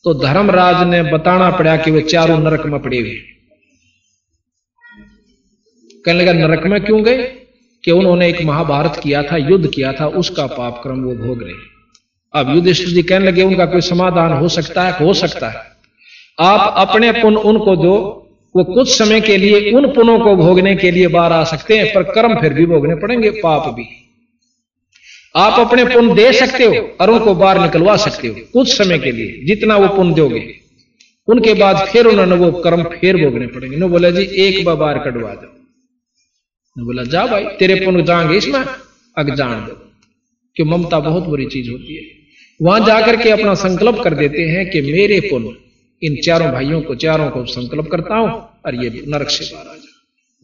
तो धर्मराज ने बताना पड़ा कि वे चारों नरक में पड़े हुए कहने लगा, नरक में क्यों गए? कि उन्होंने एक महाभारत किया था, युद्ध किया था, उसका पाप क्रम वो भोग रहे। अब युधिष्ठिर जी कहने लगे, उनका कोई समाधान हो सकता है? हो सकता है। आप अपने पुन उनको दो, वो कुछ समय के लिए उन पुनों को भोगने के लिए बाहर आ सकते हैं, पर कर्म फिर भी भोगने पड़ेंगे, पाप भी। आप अपने पुण्य दे सकते हो और उनको बाहर निकलवा सकते हो कुछ समय के लिए, जितना वो पुण्य दोगे। उनके बाद फिर उन्होंने वो कर्म फिर भोगने पड़ेंगे। न बोला, जी, एक बार बाहर कटवा दो। बोला, जा भाई, तेरे पुण्य जाएँगे इसमें, अग जान दो कि ममता बहुत बुरी चीज़ होती है। वहाँ जाकर के अपना संकल्प कर देते हैं कि मेरे पुल इन चारों भाइयों को, चारों को संकल्प करता हूँ और ये नरक से बाहर आ जाए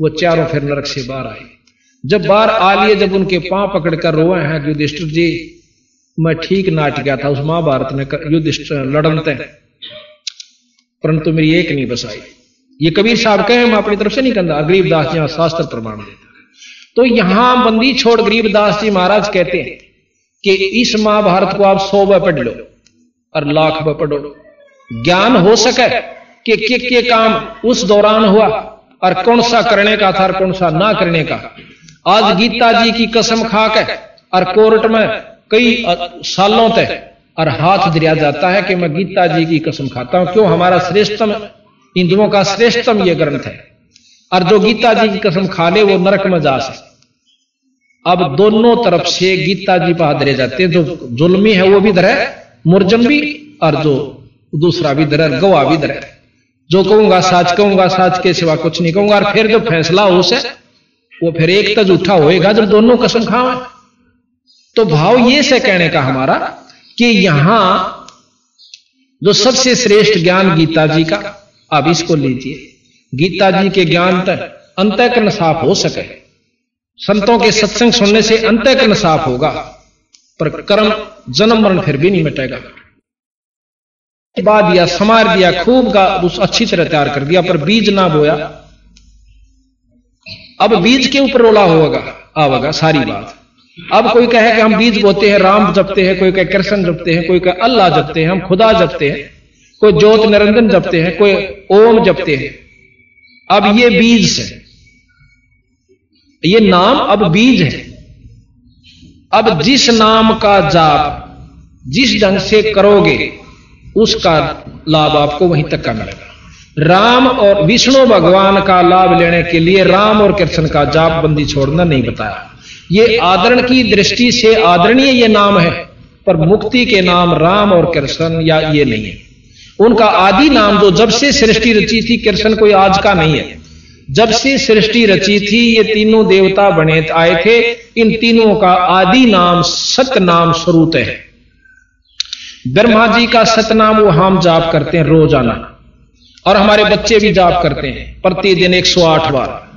वो चारों फिर नरक से बाहर आए। जब बार आ लिए जब उनके पाँव पकड़कर रोए हैं युधिष्ठिर जी मैं ठीक नाट गया था उस महाभारत में युधिष्ठिर लड़नते। परंतु मेरी एक नहीं बसाई। ये कबीर साहब कहे मैं अपनी तरफ़ से नहीं कहता गरीबदास जी शास्त्र प्रमाण देता तो यहाँ बंदी छोड़ गरीबदास जी महाराज कहते हैं कि इस महाभारत को आप सौ ब पढ़ लो और लाख ब पढ़ो। ज्ञान हो सके कि के, के, के काम उस दौरान हुआ और कौन सा करने का था और कौन सा ना करने का। आज गीता जी की कसम खा के और कोर्ट में कई सालों तक और हाथ दिया जाता है कि मैं गीता जी की कसम खाता हूँ। क्यों? हमारा श्रेष्ठतम हिंदुओं का श्रेष्ठतम यह ग्रंथ है। और जो गीता जी की कसम खा ले वो नरक में जा सकते अब दोनों तरफ़ से गीता जी पर हाथ जाते हैं। जो जुलमी है वो भी है मुर्जम भी और जो दूसरा भी दर है गवाह भी है। जो कहूँगा साच कहूँगा साच के सिवा कुछ नहीं कहूँगा। और फिर जो फैसला हो से वो फिर एक तज उठा होएगा जब दोनों कसम खावे तो भाव ये से कहने का हमारा कि यहाँ जो सबसे श्रेष्ठ ज्ञान गीता जी का, आप इसको लीजिए। गीता जी के ज्ञान तक अंतकरण साफ़ हो सके। संतों के सत्संग सुनने से अंतकरण साफ़ होगा, पर कर्म, जन्म मरण फिर भी नहीं मिटेगा। बा दिया समार दिया, खूब का उस अच्छी तरह तैयार कर दिया, पर बीज ना बोया। अब बीज के ऊपर रोला होगा। आवेगा सारी बात। अब कोई कहे कि हम बीज बोते हैं राम जपते हैं कोई कहे कृष्ण जपते हैं कोई कहे अल्लाह जपते हैं हम खुदा जपते हैं कोई ज्योत निरंजन जपते हैं कोई ओम जपते हैं। अब ये बीज है। ये नाम अब बीज है। अब जिस नाम का जाप जिस ढंग से करोगे उसका लाभ आपको वहीं तक का मिलेगा। राम और विष्णु भगवान का लाभ लेने के लिए राम और कृष्ण का जाप बंदी छोड़ना नहीं बताया। ये आदरण की दृष्टि से आदरणीय ये नाम है, पर मुक्ति के नाम राम और कृष्ण या ये नहीं है। उनका आदि नाम जो जब से सृष्टि रची थी, कृष्ण कोई आज का नहीं है। जब से सृष्टि रची थी, ये तीनों देवता बने आए थे। इन तीनों का आदि नाम सत नाम स्वरूप है। ब्रह्मा जी का सतनाम वो हम जाप करते हैं रोज़ाना। और हमारे बच्चे भी जाप करते हैं। प्रतिदिन 108 बार।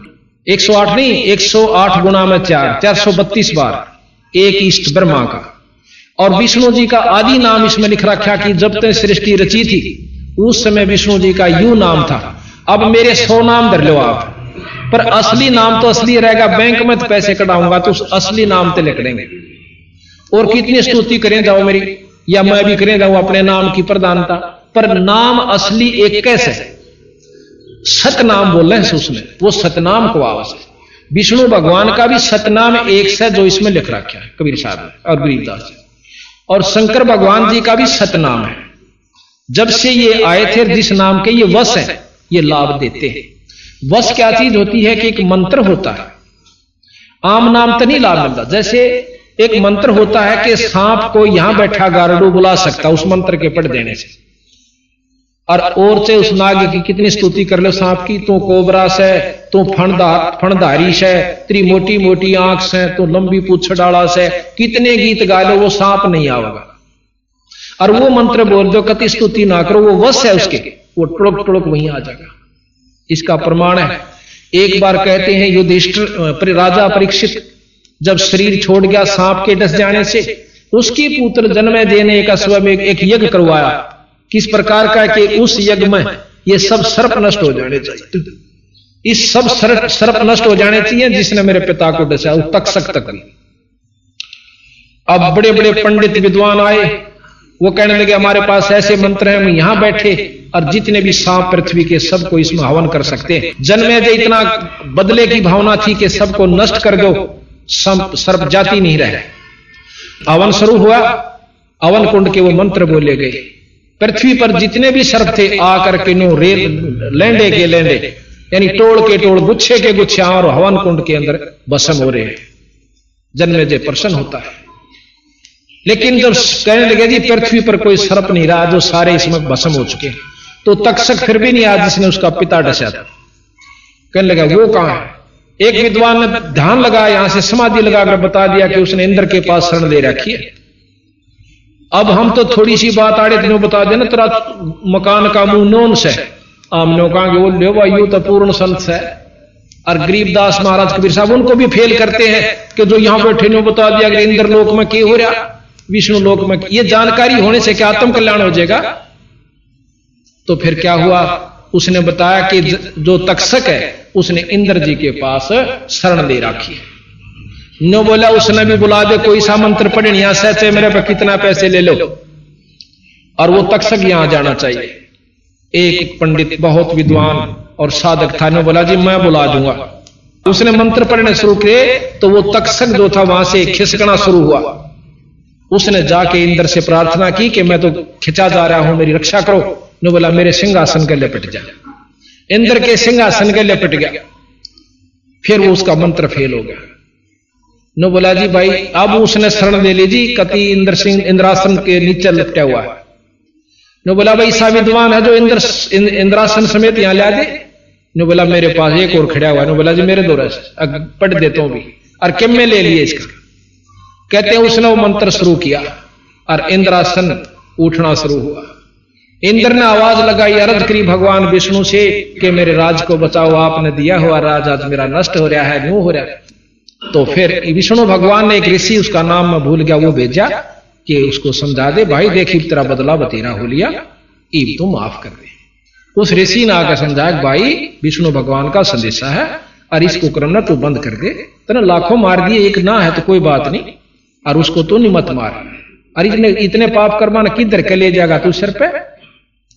108 नहीं 108 गुना में चार 432 बार। एक इष्ट ब्रह्मा का। और विष्णु जी का आदि नाम इसमें लिख रखा कि जब तक सृष्टि रची थी, उस समय विष्णु जी का यू नाम था। अब मेरे सौ नाम धर लो आप। पर असली नाम तो असली रहेगा, बैंक में तो पैसे कटाऊँगा तो उस असली नाम ते लिख देंगे। और कितनी स्तुति करें जाओ मेरी, या मैं भी करें जाऊँ अपने नाम की प्रधानता। पर नाम असली एक कैसे? सतनाम बोल रहे हैं उसमें वो सतनाम को आवाज़ है। विष्णु भगवान का भी सतनाम एक से जो इसमें लिख रखा है, कबीर साहब और गरीबदास और शंकर भगवान जी का भी सतनाम है। जब से ये आए थे जिस नाम के ये वश है, ये लाभ देते हैं। वश क्या चीज़ होती है कि एक मंत्र होता है। आम नाम तो नहीं लाभ मिलता। जैसे एक मंत्र होता है कि सांप को यहाँ बैठा गारडू बुला सकता उस मंत्र के पढ़ देने से। और और से उस नाग की कितनी स्तुति कर लो सांप की, तू कोबरा से, तू फणदार फणधारी से, तेरी मोटी मोटी आँख से, तू लंबी पूछ डाला से, कितने गीत गा लो, वो सांप नहीं आवेगा। और वो मंत्र बोल दो कति स्तुति ना करो, वो वश है उसके, वो टुड़क टुड़क वहीं आ जाएगा। इसका प्रमाण है। एक बार कहते हैं, युधिष्ठिर राजा परीक्षित, जब शरीर छोड़ गया, सांप के डस जाने से, उसकी पुत्र जन्म देने का स्वयं एक यज्ञ करवाया। किस प्रकार का कि उस यज्ञ में ये सब सर्प नष्ट हो जाने चाहिए। इस सब सर्प नष्ट हो जाने चाहिए जिसने मेरे पिता को डसा तक सक तक भी अब बड़े बड़े पंडित विद्वान आए। वो कहने लगे, हमारे पास ऐसे मंत्र हैं, हम यहाँ बैठे और जितने भी सांप पृथ्वी के सबको इसमें हवन कर सकते हैं। जन्मे जो इतना बदले की भावना थी कि सबको नष्ट कर दो। सर्प जाति नहीं रहे। अवन शुरू हुआ। अवन कुंड के वो मंत्र बोले गए। पृथ्वी पर जितने भी सर्प थे, आकर के नो रेल लेंडे के लेंडे, यानी टोड़ के टोड़ गुच्छे के गुच्छे और हवन कुंड के अंदर भस्म हो रहे हैं जन्मे जय प्रसन्न होता है। लेकिन जब कहने लगे, जी, पृथ्वी पर कोई सर्प नहीं रहा, जो सारे इसमें भस्म हो चुके हैं। तो तक्षक फिर भी नहीं आया, जिसने उसका पिता डसा था। कहने लगा, वो कहाँ है? एक विद्वान ने ध्यान लगा यहाँ से समाधि लगाकर बता दिया कि उसने इंद्र के पास शरण ले रखी है। अब हम तो थोड़ी सी बात आड़े दिनों बता देना तेरा मकान का मुँह नोन से। हमने कहा वो ले भाई तो पूर्ण संत है और गरीबदास महाराज कबीर साहब, उनको भी फेल करते हैं कि जो यहाँ बैठे ने बता दिया कि इंद्र लोक में क्या हो रहा, विष्णु लोक में ये जानकारी होने से क्या आत्म कल्याण हो जाएगा? तो फिर क्या हुआ? उसने बताया कि जो तक्षक है, उसने इंद्र जी के पास शरण ले रखी। नो बोला, उसने भी बुला दे, कोई सा मंत्र पढ़े यहाँ सहचे मेरे पर कितना पैसे ले लो। और वो तक्षक यहाँ जाना चाहिए। एक पंडित बहुत विद्वान और साधक था, ने बोला, जी, मैं बुला दूँगा। उसने मंत्र पढ़ने शुरू किए तो वो तक्षक जो था, वहाँ से खिसकना शुरू हुआ। उसने जाके इंद्र से प्रार्थना की कि मैं तो खिंचा जा रहा हूँ, मेरी रक्षा करो। नो बोला, मेरे सिंहासन के लिपट जा। इंद्र के सिंहासन के लिपट गया। फिर वो उसका मंत्र फेल हो गया। नो बोला, जी भाई, अब उसने शरण ले ली। जी, कति इंद्र सिंह इंद्रासन के नीचे लपटा हुआ है। नो बोला, भाई सा विद्वान है जो इंद्र इंद्रासन समेत यहाँ ला दे। नो बोला, मेरे पास एक और खड़ा हुआ नो बोला, जी, मेरे दो रस पढ़ देता हूँ भी और किम में ले लिए इसका? कहते हैं, उसने वो मंत्र शुरू किया और इंद्रासन उठना शुरू हुआ। इंद्र ने आवाज़ लगाई अरद करी भगवान विष्णु से कि मेरे राज को बचाओ। आपने दिया हुआ राज आज मेरा नष्ट हो रहा है न्यू हो रहा है। तो फिर विष्णु भगवान ने एक ऋषि उसका नाम मैं भूल गया वो भेजा कि उसको समझा दे भाई देखी तेरा बदला बतेरा हो लिया। ईब तो माफ़ कर दे। उस ऋषि ने आकर समझाया भाई विष्णु भगवान का संदेशा है और इसको करना तू बंद कर दे। तेना लाखों मार दिए एक ना है तो कोई बात नहीं। और उसको तो नहीं मत मार। और इतने इतने पाप कर्मान किधर के ले जाएगा तू सिर पे?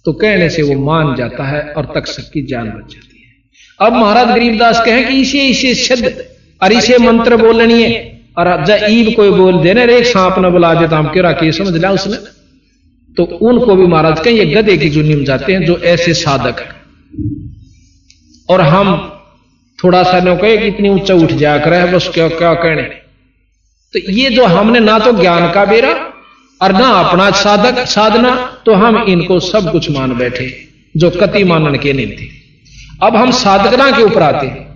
तो कहने से वो मान जाता है और तक सबकी जान बच जाती है। अब महाराज गरीबदास कहें कि इसे इसे सिद्ध और इसे मंत्र बोलनी है। और ईब कोई बोल देने रे सांप न बुला देता हम क्यों के समझ लिया उसने? तो उनको भी महाराज कहें ये गधे की जुनी में जाते हैं जो ऐसे साधक है। और हम थोड़ा सा नो कहे कि इतनी ऊँचा उठ जाया करे बस क्या क्या कहने? तो ये जो हमने ना तो ज्ञान का बेरा और ना अपना साधक साधना तो हम इनको सब कुछ मान बैठे जो कति मानन के नहीं थे। अब हम साधकना के ऊपर आते हैं।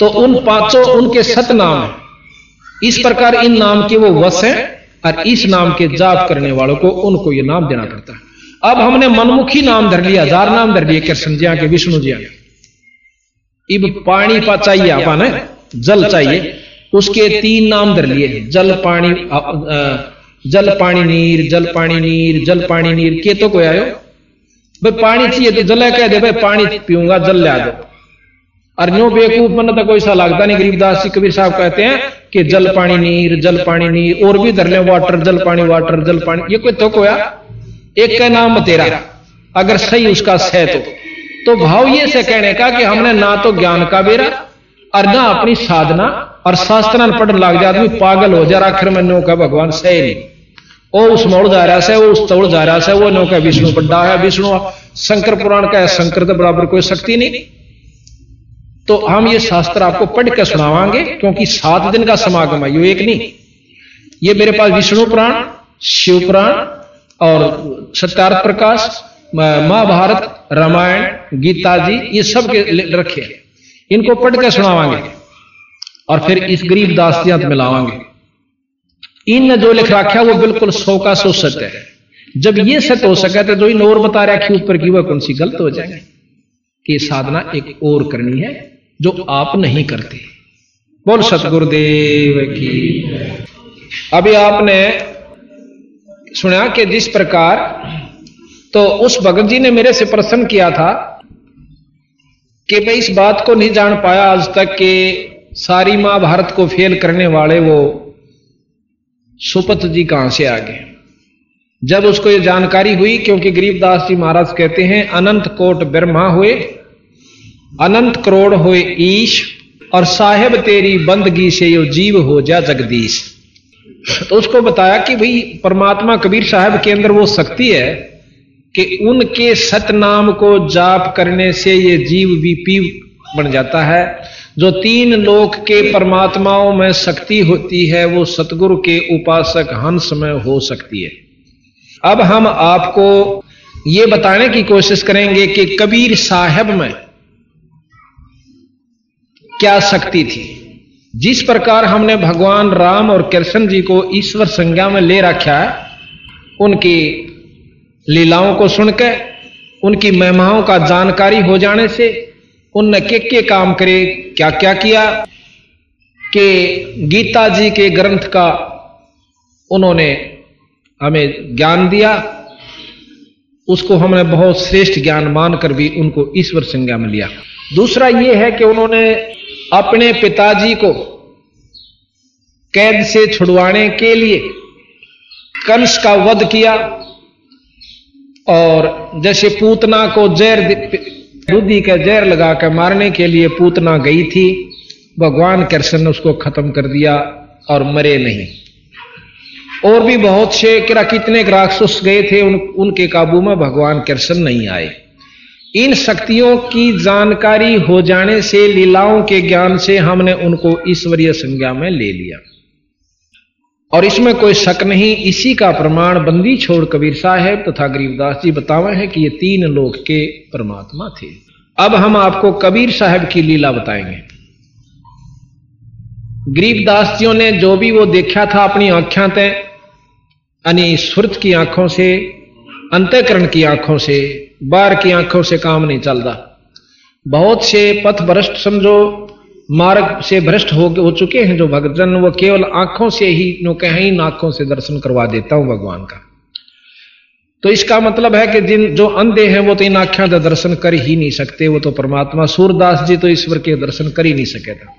तो उन पाँचों उनके सत नाम है। इस प्रकार इन नाम के वो वश हैं और इस नाम के जाप करने वालों को उनको ये नाम देना पड़ता है। अब हमने मनमुखी नाम धर लिया हज़ार नाम धर लिए कृष्ण जी के विष्णु जी इब पानी पा चाहिए अपन जल चाहिए, उसके तीन नाम धर लिए जल पानी जल पानी नीर, जल पानी नीर, जल पानी नीर, के तो कोई आयो? भाई पानी चाहिए तो जल कह दे, भाई पानी पीऊँगा, जल ले आ दो। और नो बेकूफ मन तो कोई सा लगता नहीं गरीबदास जी कबीर साहब कहते हैं कि जल पानी, नीर, जल पानी, नीर, और भी धर ले वाटर जल पानी वाटर जल पानी। ये कोई तो होया? एक का नाम तेरा। अगर सही उसका सह तो। तो भाव ये से कहने का कि हमने ना तो ज्ञान का बेरा, और ना अपनी साधना, और शास्त्र पढ़ लग जाए आदमी पागल हो जा आखिर में नो का भगवान सही नहीं। ओ उस मोड़ जा रहा है वो उस तोड़ जा रहा है वो नो का विष्णु बड्डा है विष्णु। शंकर पुराण का है, शंकर के बराबर कोई शक्ति नहीं। तो हम ये शास्त्र आपको पढ़ के सुनावांगे, क्योंकि सात दिन का समागम है, ये एक नहीं। ये मेरे पास विष्णु पुराण, शिव पुराण और सत्यार्थ प्रकाश महाभारत, रामायण, गीता जी, ये सब के रखे इनको पढ़ के सुनावांगे और फिर इस गरीब दास्तियात मिलावांगे इन जो लिख रखा वो बिल्कुल सौ का सौ सत्य है। जब ये सत्य हो सके तो जो इन और बता रखी ऊपर की वह कौन सी गलत हो जाएँगे? कि साधना एक और करनी है जो आप नहीं करते। बोल सतगुरुदेव की। अभी आपने सुना कि जिस प्रकार तो उस भगत जी ने मेरे से प्रश्न किया था कि मैं इस बात को नहीं जान पाया आज तक कि सारी महाभारत को फेल करने वाले वो सुपत जी कहाँ से आ गए। जब उसको ये जानकारी हुई क्योंकि गरीबदास जी महाराज कहते हैं अनंत कोट ब्रह्मा हुए अनंत करोड़ हुए ईश, और साहेब तेरी बंदगी से यो जीव हो जा जगदीश। तो उसको बताया कि भाई, परमात्मा कबीर साहब के अंदर वो शक्ति है कि उनके सतनाम को जाप करने से ये जीव भी पी बन जाता है। जो तीन लोक के परमात्माओं में शक्ति होती है, वो सतगुरु के उपासक हंस में हो सकती है। अब हम आपको ये बताने की कोशिश करेंगे कि कबीर साहब में क्या शक्ति थी? जिस प्रकार हमने भगवान राम और कृष्ण जी को ईश्वर संज्ञा में ले रखा है उनकी लीलाओं को सुनकर, उनकी महिमाओं का जानकारी हो जाने से, उनने के के काम करे क्या क्या? किया कि गीता जी के ग्रंथ का उन्होंने हमें ज्ञान दिया। उसको हमने बहुत श्रेष्ठ ज्ञान मानकर भी उनको ईश्वर संज्ञा में लिया। दूसरा यह है कि उन्होंने अपने पिताजी को कैद से छुड़वाने के लिए कंस का वध किया और जैसे पूतना को जहर बुद्धि का जहर लगाकर मारने के लिए पूतना गई थी भगवान कृष्ण ने उसको खत्म कर दिया और मरे नहीं। और भी बहुत से कितने राक्षस गए थे उन, उनके काबू में भगवान कृष्ण नहीं आए। इन शक्तियों की जानकारी हो जाने से, लीलाओं के ज्ञान से हमने उनको ईश्वरीय संज्ञा में ले लिया। और इसमें कोई शक नहीं, इसी का प्रमाण बंदी छोड़ कबीर साहेब तथा गरीबदास जी बतावे हैं कि ये तीन लोक के परमात्मा थे। अब हम आपको कबीर साहब की लीला बताएँगे। गरीबदास जियों ने जो भी वो देखा था अपनी आँखें तय यानी की आँखों से, अंतकरण की आँखों से बाहर की आँखों से काम नहीं चलता। बहुत से पथ भ्रष्ट, समझो, मार्ग से भ्रष्ट हो हो चुके हैं जो भक्तजन वो केवल आँखों से ही, नो कहीं आँखों से दर्शन करवा देता हूँ भगवान का। तो इसका मतलब है कि जिन जो अंधे हैं, वो तो इन आख्या का दर्शन कर ही नहीं सकते। वो तो परमात्मा, सूरदास जी तो ईश्वर के दर्शन कर ही नहीं सके था।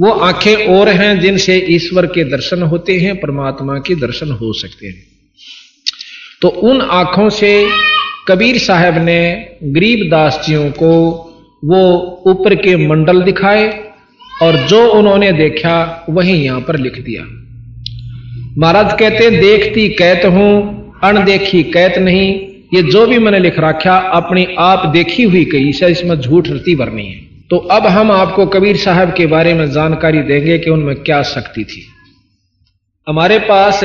वो आँखें और हैं जिनसे ईश्वर के दर्शन होते हैं, परमात्मा के दर्शन हो सकते हैं। तो उन आँखों से कबीर साहब ने गरीब दासियों को वो ऊपर के मंडल दिखाए और जो उन्होंने देखा, वही यहाँ पर लिख दिया। महाराज कहते, देखती कैत हूँ, अनदेखी कैत नहीं। ये जो भी मैंने लिख रखा, अपनी आप देखी हुई कही से इसमें झूठ रती भरनी है। तो अब हम आपको कबीर साहब के बारे में जानकारी देंगे कि उनमें क्या शक्ति थी। हमारे पास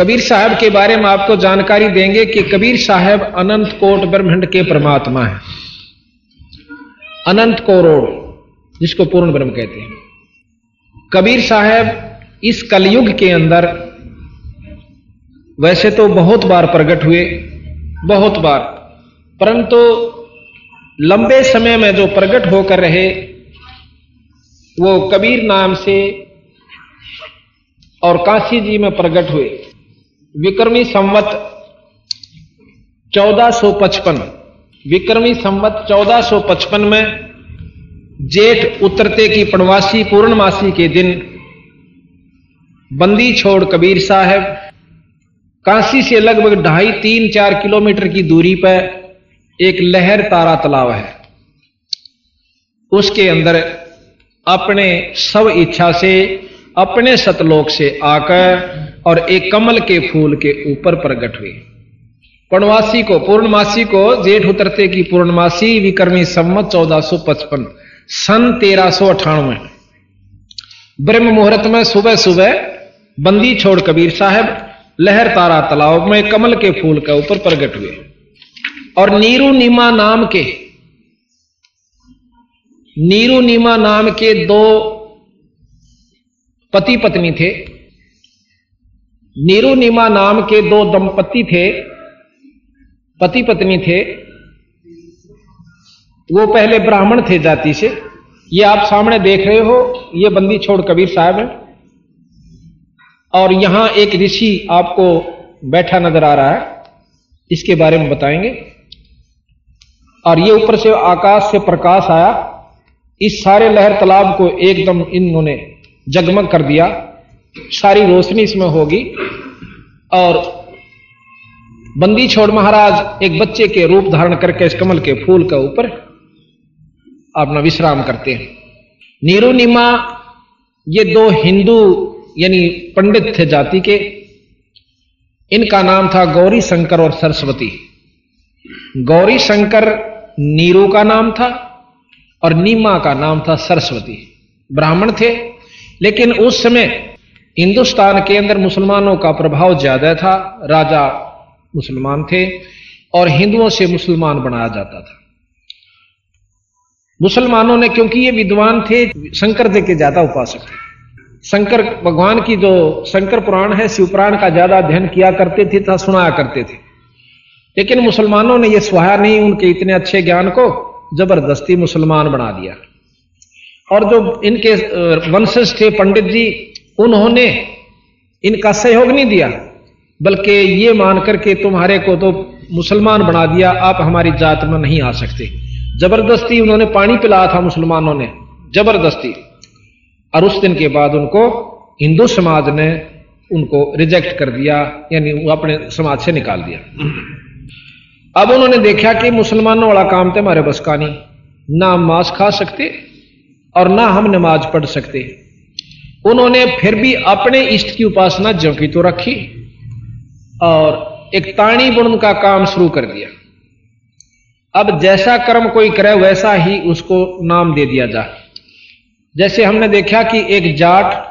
कबीर साहब के बारे में आपको जानकारी देंगे कि कबीर साहब अनंत कोट ब्रह्मंड के परमात्मा है। अनंत करोड़, जिसको पूर्ण ब्रह्म कहते हैं। कबीर साहब इस कलयुग के अंदर वैसे तो बहुत बार प्रकट हुए, बहुत बार, परंतु लंबे समय में जो प्रकट होकर रहे, वो कबीर नाम से और काशी जी में प्रकट हुए। विक्रमी संवत 1455 विक्रमी संवत 1455 में जेठ उतरते की पणवासी पूर्णमासी के दिन बंदी छोड़ कबीर साहब, काशी से लगभग ढाई तीन चार किलोमीटर की दूरी पर एक लहर तारा तालाब है। उसके अंदर अपने सब इच्छा से, अपने सतलोक से आकर और एक कमल के फूल के ऊपर प्रकट हुई पूर्णमासी को पूर्णमासी को, जेठ उतरते की पूर्णमासी, विक्रमी सम्मत चौदह सौ पचपन, सन तेरह सौ अठानवे। ब्रह्म मुहूर्त में सुबह सुबह बंदी छोड़ कबीर साहब, लहर तारा तालाब में कमल के फूल के ऊपर प्रकट हुए। और नीरू नीमा नाम के, नीरू नीमा नाम के दो पति पत्नी थे। नीरू नीमा नाम के दो दंपति थे, पति पत्नी थे। वो पहले ब्राह्मण थे जाति से। ये आप सामने देख रहे हो, ये बंदी छोड़ कबीर साहब है। और यहाँ एक ऋषि आपको बैठा नज़र आ रहा है, इसके बारे में बताएँगे। और ये ऊपर से आकाश से प्रकाश आया, इस सारे लहर तालाब को एकदम इन्होंने जगमग कर दिया। सारी रोशनी इसमें होगी। और बंदी छोड़ महाराज, एक बच्चे के रूप धारण करके इस कमल के फूल के ऊपर अपना विश्राम करते हैं। नीरू नीमा ये दो हिंदू यानी पंडित थे जाति के, इनका नाम था गौरी शंकर और सरस्वती। गौरी शंकर नीरू का नाम था और नीमा का नाम था सरस्वती। ब्राह्मण थे, लेकिन उस समय हिंदुस्तान के अंदर मुसलमानों का प्रभाव ज़्यादा था, राजा मुसलमान थे और हिंदुओं से मुसलमान बनाया जाता था। मुसलमानों ने, क्योंकि ये विद्वान थे, शंकर जी के ज़्यादा उपासक थे। शंकर, भगवान की जो शंकर पुराण है, शिव पुराण का ज़्यादा अध्ययन किया करते थे तथा सुनाया करते थे। लेकिन मुसलमानों ने यह सुहाया नहीं, उनके इतने अच्छे ज्ञान को ज़बरदस्ती मुसलमान बना दिया। और जो इनके वंशज थे, पंडित जी उन्होंने इनका सहयोग नहीं दिया, बल्कि ये मान करके तुम्हारे को तो मुसलमान बना दिया, आप हमारी जात में नहीं आ सकते। ज़बरदस्ती उन्होंने पानी पिलाया था मुसलमानों ने, ज़बरदस्ती। और उस दिन के बाद उनको हिंदू समाज ने उनको रिजेक्ट कर दिया, यानी वो अपने समाज से निकाल दिया। अब उन्होंने देखा कि मुसलमानों वाला काम तो हमारे बस का नहीं, ना हम मांस खा सकते और ना हम नमाज़ पढ़ सकते। उन्होंने फिर भी अपने इष्ट की उपासना ज्यों की तो रखी और एक ताणी बुण का काम शुरू कर दिया। अब जैसा कर्म कोई करे, वैसा ही उसको नाम दे दिया जाए जैसे हमने देखा कि एक जाट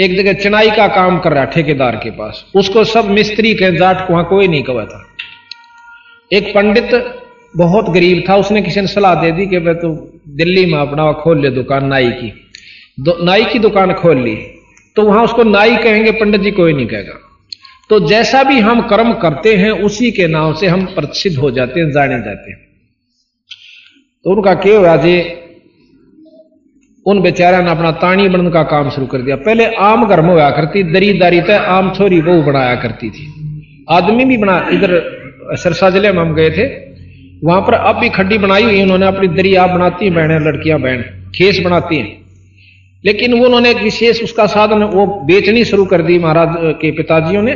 एक जगह चिनाई का काम कर रहा ठेकेदार के पास। उसको सब मिस्त्री के जाट को वहाँ कोई नहीं कहा था। एक पंडित बहुत गरीब था, उसने किसी ने सलाह दे दी कि भाई तो दिल्ली में अपना खोल ले दुकान नाई की। नाई की दुकान खोल ली। तो वहाँ उसको नाई कहेंगे, पंडित जी कोई नहीं कहेगा। तो जैसा भी हम कर्म करते हैं, उसी के नाम से हम प्रसिद्ध हो जाते हैं, जाने जाते हैं। तो उनका क्या हुआ जी? उन बेचारा ने अपना ताणी बनने का काम शुरू कर दिया। पहले आम घर में हुआ करती, दरीदारी तय आम छोरी वो बनाया करती थी। आदमी भी बना, इधर सरसा ज़िले में हम गए थे। वहाँ पर अब भी खड्डी बनाई हुई उन्होंने अपनी दरी आप बनाती हैं, बहने, लड़कियाँ, बहन, खेस बनाती हैं। लेकिन वो उन्होंने एक विशेष उसका साधन, वो बेचनी शुरू कर दी महाराज के पिताजियों ने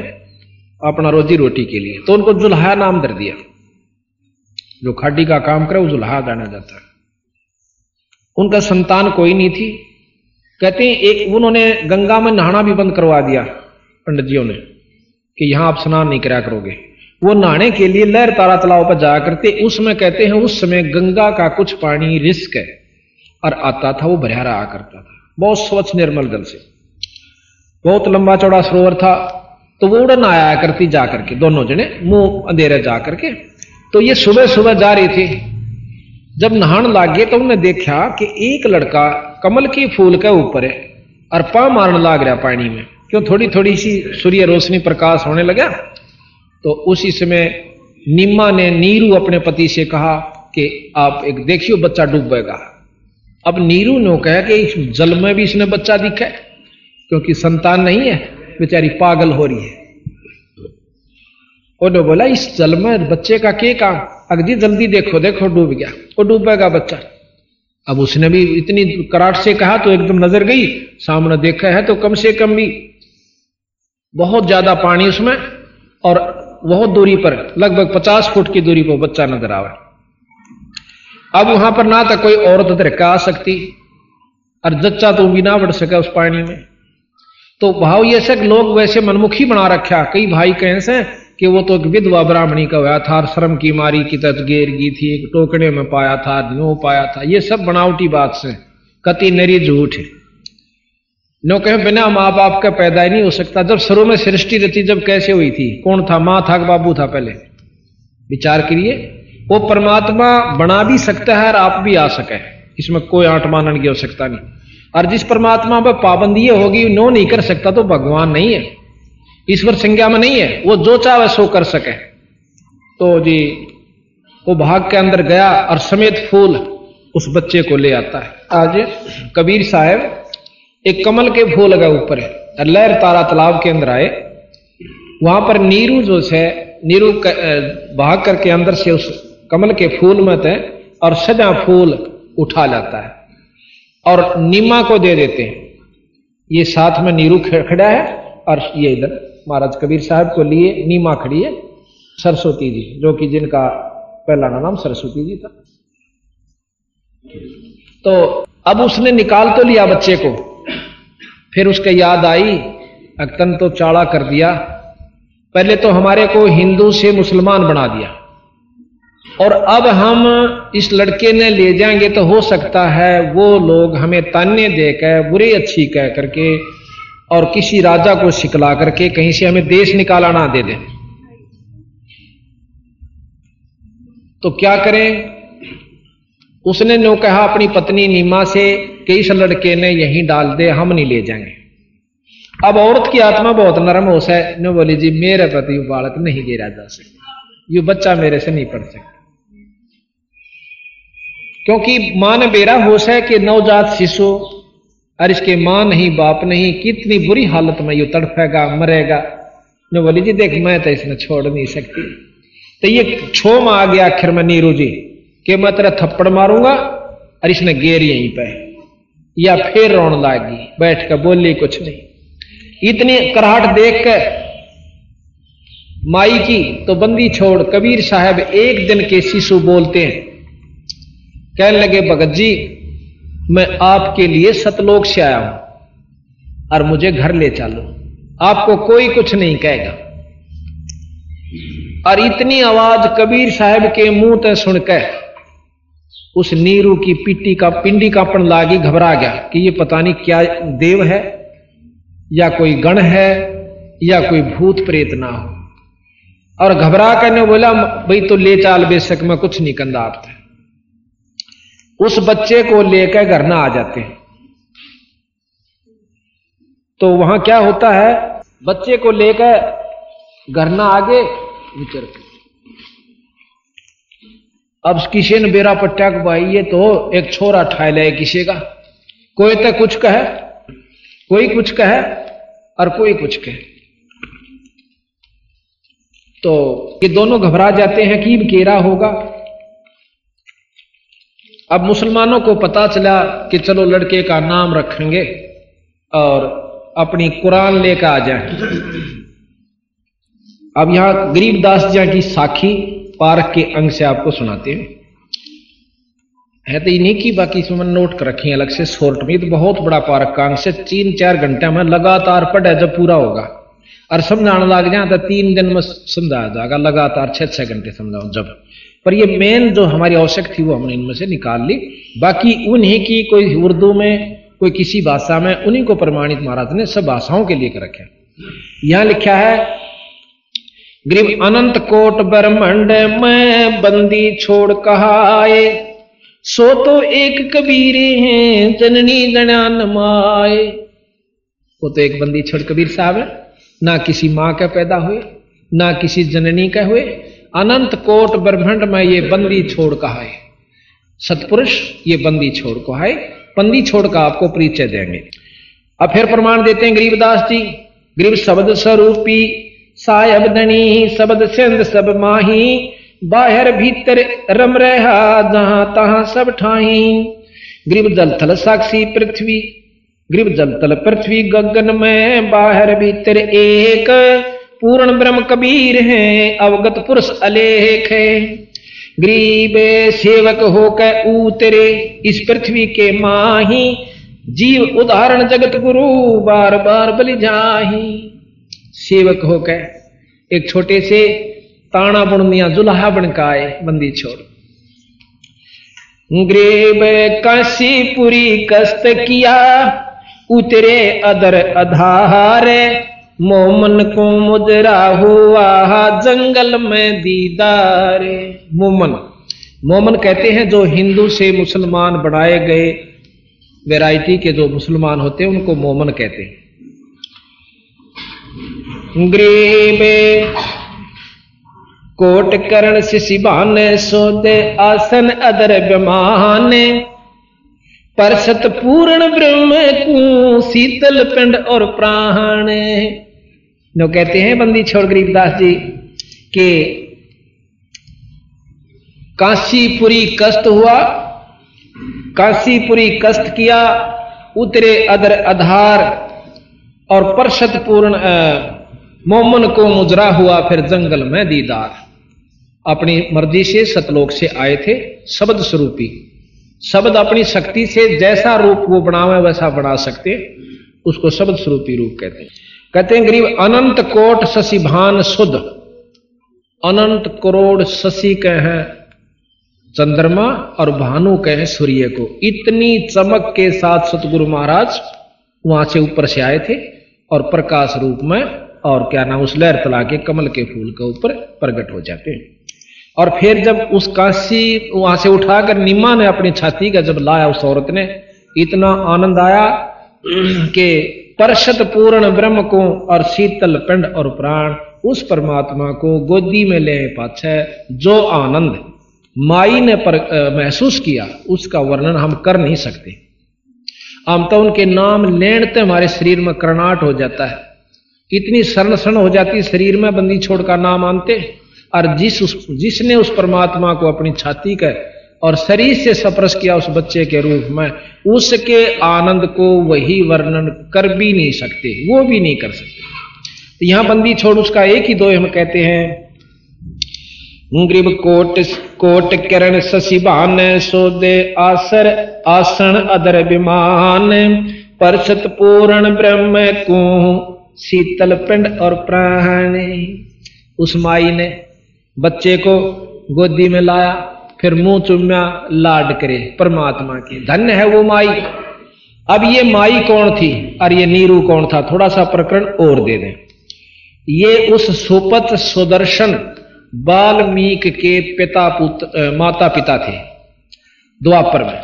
अपना रोजी रोटी के लिए। तो उनको जुल्हा नाम दर दिया। जो खाडी का काम करे, वो जुल्हा जाना जाता है। उनका संतान कोई नहीं थी। कहते हैं, एक उन्होंने गंगा में नहाना भी बंद करवा दिया पंडित जियों ने, कि यहाँ आप स्नान नहीं करा करोगे। वो नहाने के लिए लहर तारा तालाब पर जाया करते। उसमें कहते हैं, उस समय गंगा का कुछ पानी रिस्क है, और आता था, वो भरिया आ करता था। बहुत स्वच्छ निर्मल जल से। बहुत लंबा चौड़ा सरोवर था तो वो उड़न आया करती जा करके, दोनों जने, मुँह अंधेरे जा करके। तो ये सुबह सुबह जा रही थी। जब नहान लाग तो उन्होंने देखा कि एक लड़का कमल के फूल के ऊपर है और पा मारने लाग रहा पानी में। क्यों थोड़ी थोड़ी सी सूर्य रोशनी प्रकाश होने लगा? तो उसी समय निम्मा ने नीरू अपने पति से कहा कि, आप एक देखियो, बच्चा डूबेगा अब नीरू ने कहा कि इस जल में भी इसने बच्चा दिखा है, क्योंकि संतान नहीं है, बेचारी पागल हो रही है। उन्होंने बोला, इस जल में बच्चे का के काम? अगजी जल्दी देखो देखो, डूब गया। वो डूबेगा बच्चा। अब उसने भी इतनी कराट से कहा तो एकदम नज़र गई। सामने देखा है तो कम से कम भी बहुत ज़्यादा पानी उसमें, और बहुत दूरी पर लगभग पचास फुट की दूरी पर बच्चा नज़र आवे अब वहाँ पर ना तो कोई औरत धरका आ सकती, और जच्चा तो भी ना बढ़ सके उस पानी में। तो भाव ये सब लोग वैसे मनमुखी बना रखा, कई भाई कहें से कि वो तो एक विधवा ब्राह्मणी का हुआ था श्रम की मारी की तत गेर गई थी, एक टोकने में पाया था नो पाया था। ये सब बनावटी बात से, कति नरी झूठ है। नो कहे, बिना माँ बाप का पैदा ही नहीं हो सकता। जब शुरू में सृष्टि रची, जब कैसे हुई थी? कौन था? माँ था बाबू था पहले? विचार करिए। वो परमात्मा बना भी सकता है और आप भी आ सके। इसमें कोई आठ मानन की आवश्यकता नहीं। और जिस परमात्मा पर पाबंदी होगी नो नहीं कर सकता तो भगवान नहीं है। ईश्वर संज्ञा में नहीं है। वो जो चाहे सो कर सके। तो जी, वो भाग के अंदर गया और समेत फूल उस बच्चे को ले आता है। आज कबीर साहब एक कमल के फूल लगा ऊपर है लहर तारा तालाब के अंदर आए। वहाँ पर नीरू जो है नीरू भाग करके अंदर से उस कमल के फूल में थे और सजा फूल उठा जाता है। और नीमा को दे देते हैं। ये साथ में नीरू खड़ा है और ये इधर महाराज कबीर साहब को लिए नीमा खड़ी है, सरस्वती जी, जो कि जिनका पहला नाम सरस्वती जी था। तो अब उसने निकाल तो लिया बच्चे को। फिर उसके याद आई, अक्तन तो चाड़ा कर दिया। पहले तो हमारे को हिंदू से मुसलमान बना दिया। और अब हम इस लड़के ने ले जाएँगे तो हो सकता है वो लोग हमें ताने देकर, बुरी अच्छी कह करके और किसी राजा को सिकला करके कहीं से हमें देश निकाला ना दे दें। तो क्या करें? उसने नो कहा, अपनी पत्नी नीमा से कि इस लड़के ने यहीं डाल दे, हम नहीं ले जाएँगे। अब औरत की आत्मा बहुत नरम हो ने बोली जी, मेरे प्रति बालक नहीं गिरा जा सकता। ये बच्चा मेरे से नहीं पढ़ सकता। क्योंकि माँ ने बेरा होश है कि नवजात शिशु और इसके माँ नहीं, बाप नहीं, कितनी बुरी हालत में ये तड़फेगा, मरेगा। जो बोली, जी देख, मैं तो इसमें छोड़ नहीं सकती। तो ये छो में आ गया आखिर में नीरू जी, कि मैं तेरा थप्पड़ मारूँगा और इसने गेर यहीं पे। या फिर रोन लागी, बैठ कर बोली, कुछ नहीं। इतनी कराहट देख कर माई की तो बंदी छोड़, कबीर साहब एक दिन के शिशु बोलते हैं कहने लगे, भगत जी, मैं आपके लिए सतलोक से आया हूँ और मुझे घर ले चलो। आपको कोई कुछ नहीं कहेगा। और इतनी आवाज़ कबीर साहब के मुँह तक सुनकर उस नीरू की पिट्टी का, पिंडी कापन लागी घबरा गया कि ये पता नहीं क्या देव है, या कोई गण है, या कोई भूत प्रेत ना हो। और घबरा कर ने बोला, भाई तो ले चाल बेशक, मैं कुछ नहीं कंदा आप उस बच्चे को लेकर घर ना आ जाते। हैं तो वहाँ क्या होता है? बच्चे को लेकर घर ना आगे, विचर अब किसी ने बेरा पट्टा को भाई तो एक छोरा ठाए ले किसी का। कोई तो कुछ कहे, कोई कुछ कहे और कोई कुछ कहे। तो ये दोनों घबरा जाते हैं कि केरा होगा। अब मुसलमानों को पता चला कि चलो लड़के का नाम रखेंगे और अपनी कुरान लेकर आ जाए। अब यहाँ गरीबदास जी की साखी पार्क के अंग से आपको सुनाते हैं। है तो इन्हीं की बाकी इसमें नोट कर रखी है, अलग से शोर्ट में। तो बहुत बड़ा पार्क का अंग से तीन चार घंटे में लगातार पढ़े जब पूरा होगा। और समझाने लग जाए तो तीन दिन में समझाया जाएगा, लगातार छह छह घंटे समझाओ जब। पर ये मेन जो हमारी आवश्यक थी वो हमने इनमें से निकाल ली। बाकी उन्हीं की कोई उर्दू में, कोई किसी भाषा में, उन्हीं को प्रमाणित महाराज ने सब भाषाओं के लिए कर रखे यहाँ लिखा है ग्रीव अनंत कोट ब्रह्मंड में बंदी छोड़ कहाए सो तो एक कबीरे हैं जननी गणान माए। वो तो एक बंदी छोड़ कबीर साहब है। ना किसी माँ का पैदा हुए, ना किसी जननी का हुए अनंत कोट ब्रह्मंड में ये बंदी छोड़ कहा है। सतपुरुष ये बंदी छोड़ को है। बंदी छोड़ का आपको परिचय देंगे। अब फिर प्रमाण देते हैं गरीबदास जी। गरीब शब्द स्वरूपी, सायब दनी शब्द सिंध सब माही, बाहर भीतर रम रहा, जहाँ तहां सब ठाही। ग्रीब जल थल साक्षी पृथ्वी, ग्रीब जल तल पृथ्वी गगन में बाहर भीतर एक। पूर्ण ब्रह्म कबीर हैं, अवगत पुरुष अलेख है। गरीब सेवक होकर उतरे, इस पृथ्वी के माही, जीव उदाहरण जगत गुरु बार बार बलि जाही। सेवक होकर एक छोटे से ताना बुण मिया जुलाहा बनकाए बंदी छोड़। ग्रेब काशीपुरी कस्त किया, उतरे अदर अधार। मोमन को मुजरा हुआ जंगल में दीदार। मोमन। मोमन कहते हैं, जो हिंदू से मुसलमान बनाए गए, वैरायटी के जो मुसलमान होते हैं, उनको मोमन कहते हैं। ग्रीबे कोट करण शिशिबान सोदे आसन अदर विमान परसत पूर्ण ब्रह्म को, शीतल पिंड और प्राण जो कहते हैं बंदी छोड़ गरीबदास जी, के काशीपुरी कष्ट हुआ, काशीपुरी कष्ट किया, उतरे अदर आधार और परसत पूर्ण मोमन को मुजरा हुआ, फिर जंगल में दीदार। अपनी मर्ज़ी से सतलोक से आए थे, शब्द स्वरूपी। शब्द अपनी शक्ति से जैसा रूप वो बनावे, वैसा बना सकते, उसको शब्द स्वरूपी रूप कहते हैं। कहते हैं गरीब, अनंत कोट शशि भान शुद्ध अनंत करोड़ शशि के चंद्रमा और भानु के सूर्य को। इतनी चमक के साथ सतगुरु महाराज वहाँ से ऊपर से आए थे और प्रकाश रूप में और क्या नाम, उस लहर तला के, कमल के फूल के ऊपर प्रकट हो जाते हैं। और फिर जब उस काशी वहाँ से उठाकर निमा ने अपनी छाती का जब लाया उस औरत ने, इतना आनंद आया कि परशत पूर्ण ब्रह्म को और शीतल पिंड और प्राण उस परमात्मा को गोदी में ले पाछे जो आनंद माई ने पर, आ, महसूस किया उसका वर्णन हम कर नहीं सकते। हम तो उनके नाम लेने हमारे शरीर में करनाट हो जाता है। इतनी शरण शरण हो जाती शरीर में बंदी छोड़ का नाम आनते। और जिस उस जिसने उस परमात्मा को अपनी छाती का और शरीर से सप्रस किया उस बच्चे के रूप में, उसके आनंद को वही वर्णन कर भी नहीं सकते, वो भी नहीं कर सकते। तो यहाँ बंदी छोड़ उसका एक ही दो हम कहते हैं, ग्रीब कोट कोट किरण ससिबान सोदे आसर आसन अदर विमान, परसत पूर्ण ब्रह्म को शीतल पिंड और प्राण उस माई ने बच्चे को गोदी में लाया। फिर मुँह चुम्या लाड करे, परमात्मा के। धन्य है वो माई। अब ये माई कौन थी? और ये नीरू कौन था? थोड़ा सा प्रकरण और दे दें। ये उस सुपत सुदर्शन बाल्मीक के पिता पुत्र माता पिता थे, द्वापर में।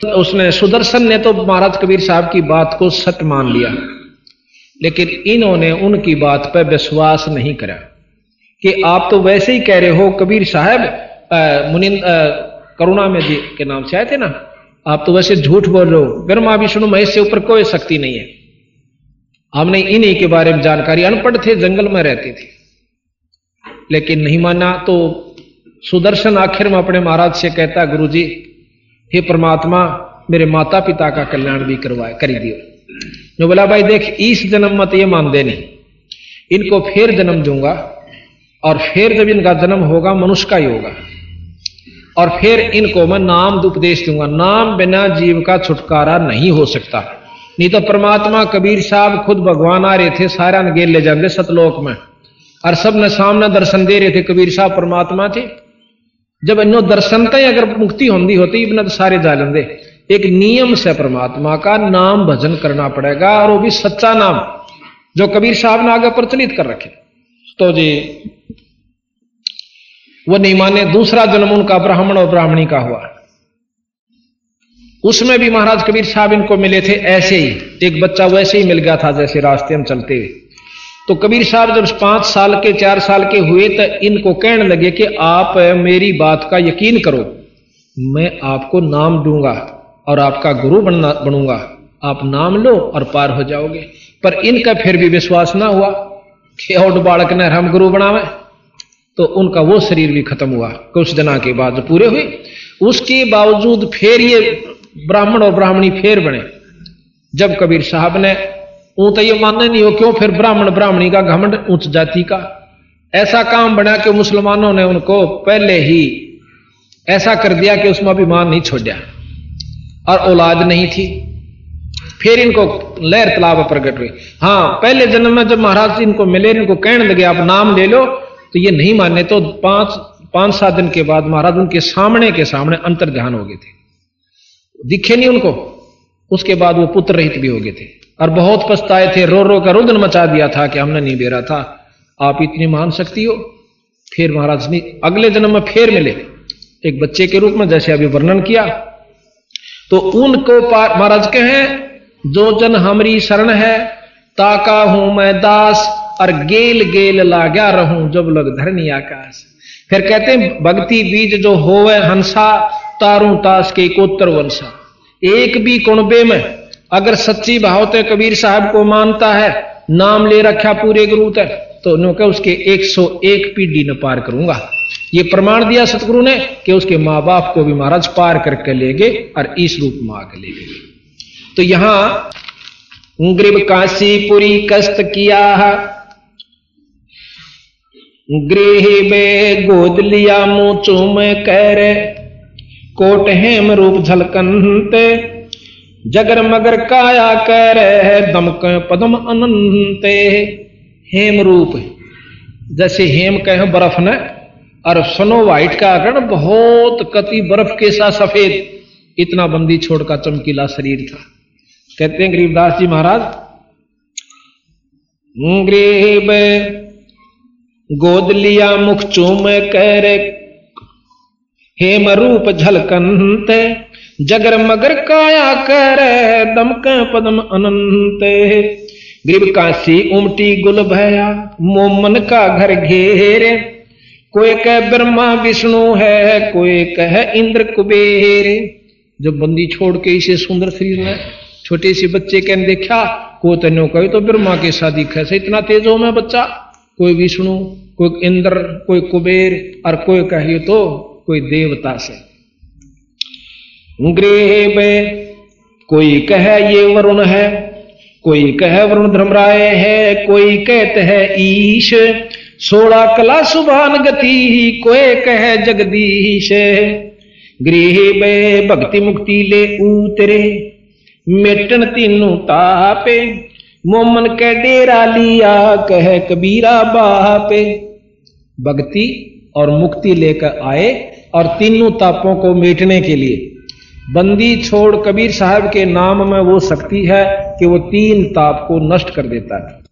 तो उसने, सुदर्शन ने तो महाराज कबीर साहब की बात को सत्य मान लिया। लेकिन इन्होंने उनकी बात पर विश्वास नहीं करा। कि आप तो वैसे ही कह रहे हो, कबीर साहब मुनिंद करुणा में जी के नाम से आए थे ना? आप तो वैसे झूठ बोल रहे हो। ब्रह्मा विष्णु महेश से ऊपर कोई शक्ति नहीं है। हमने इन्हीं के बारे में जानकारी, अनपढ़ थे, जंगल में रहते थे। लेकिन नहीं माना तो सुदर्शन आखिर में अपने महाराज से कहता गुरु जी हे परमात्मा, मेरे माता पिता का कल्याण भी करवाए, कर दियो। जो बोला, भाई देख इस जन्म मत ये मान देनी। इनको फिर जन्म दूँगा, और फिर जब इनका जन्म होगा, मनुष्य का ही होगा। और फिर इनको मैं नाम उपदेश दूँगा। नाम बिना जीव का छुटकारा नहीं हो सकता। नहीं तो परमात्मा कबीर साहब खुद भगवान आ रहे थे, सारा ने गेल ले जाते सतलोक में। और सबने सामने दर्शन दे रहे थे, कबीर साहब परमात्मा थे। जब इन्हों दर्शन का अगर मुक्ति होती होती, इबन तो सारे जा लेंगे एक नियम से परमात्मा का नाम भजन करना पड़ेगा, और वो भी सच्चा नाम, जो कबीर साहब ने आगे प्रचलित कर रखे। तो जी वो नहीं माने, दूसरा जन्म उनका ब्राह्मण और ब्राह्मणी का हुआ। उसमें भी महाराज कबीर साहब इनको मिले थे ऐसे ही। एक बच्चा वैसे ही मिल गया था जैसे रास्ते में चलते हुए। तो कबीर साहब जब पाँच साल के, चार साल के हुए तो इनको कहने लगे कि आप मेरी बात का यकीन करो। मैं आपको नाम दूँगा और आपका गुरु बनना, बनूँगा। आप नाम लो और पार हो जाओगे। पर इनका फिर भी विश्वास ना हुआ कि और बालक ने हम गुरु बनावे। तो उनका वो शरीर भी खत्म हुआ कुछ दिना के बाद पूरे हुए। उसके बावजूद फिर ये ब्राह्मण और ब्राह्मणी फिर बने। जब कबीर साहब ने, ऊ तो ये मानना नहीं हो, क्यों फिर ब्राह्मण ब्राह्मणी का घमंड उच्च जाति का? ऐसा काम बना कि मुसलमानों ने उनको पहले ही ऐसा कर दिया कि उसमें अभिमान नहीं छोड़ा और औलाद नहीं थी। फिर इनको लहर तालाब प्रकट हुई। हाँ पहले जन्म में जब महाराज जी इनको मिले, इनको कहने लगे, आप नाम ले लो तो ये नहीं माने तो पाँच पाँच, सात दिन के बाद महाराज उनके सामने के सामने अंतर ध्यान हो गए थे। दिखे नहीं उनको। उसके बाद वो पुत्र रहित भी हो गए थे। और बहुत पछताए थे, रो रो कर रुदन मचा दिया था कि हमने नहीं बेरा था। आप इतनी महान शक्ति हो? फिर महाराज ने अगले जन्म में फिर मिले। एक बच्चे के रूप में जैसे अभी वर्णन किया। तो उनको महाराज के हैं जो जन हमारी शरण है, ताका हूँ मैं दास और गेल गेल लाग्या रहूँ जब लग धरनी आकाश। फिर कहते हैं, भक्ति बीज जो होवे हंसा, तारू तास के कोत्तर वंशा। एक भी कुणबे में, अगर सच्ची भावते कबीर साहब को मानता है, नाम ले रखा पूरे गुरु तक तो उन्होंने उसके 101 पीढ़ी न पार करूँगा। ये प्रमाण दिया सतगुरु ने कि उसके माँ बाप को भी महाराज पार करके ले गए और इस रूप में आके ले गए। तो यहाँ ग्रीब काशीपुरी कष्ट किया गृह में गोद लिया मुँह चूम कर। कोट हेम रूप झलकंते, जगर मगर काया कर दमक पदम अनंते। हेम रूप, जैसे हेम कह बर्फ़ न, और स्नो व्हाइट का आकरण, बहुत कति बर्फ़ के साथ सफ़ेद। इतना बंदी छोड़ का चमकीला शरीर था। कहते हैं गरीबदास जी महाराज गरीब गोद लिया मुख चूम कर, हेम रूप झलकंत, जगर मगर काया कर, दमक पदम अनंत। ग्रीब काशी उमटी गुल भया मोमन का घर घेरे। कोई कह ब्रह्मा विष्णु है, कोई कह इंद्र कुबेर। जब बंदी छोड़ के इसे सुंदर शरीर में छोटे से बच्चे के देखा को तेनो कहे तो ब्रह्मा के शादी कैसे इतना तेज हो मैं बच्चा। कोई विष्णु, कोई इंद्र, कोई कुबेर और कोई कहिए तो कोई देवता से। ग्रेब, कोई कह ये वरुण है, कोई कह वरुण धर्मराय है, कोई कहते है ईश। सोलह कला सुभान गति, कोई कह जगदीश। गृह बे भक्ति मुक्ति ले उतरे, मेटन तीनों तापे मोमन के डेरा लिया, कह कबीरा बापे भक्ति और मुक्ति लेकर आए और तीनों तापों को मेटने के लिए। बंदी छोड़ कबीर साहब के नाम में वो शक्ति है कि वो तीन ताप को नष्ट कर देता है।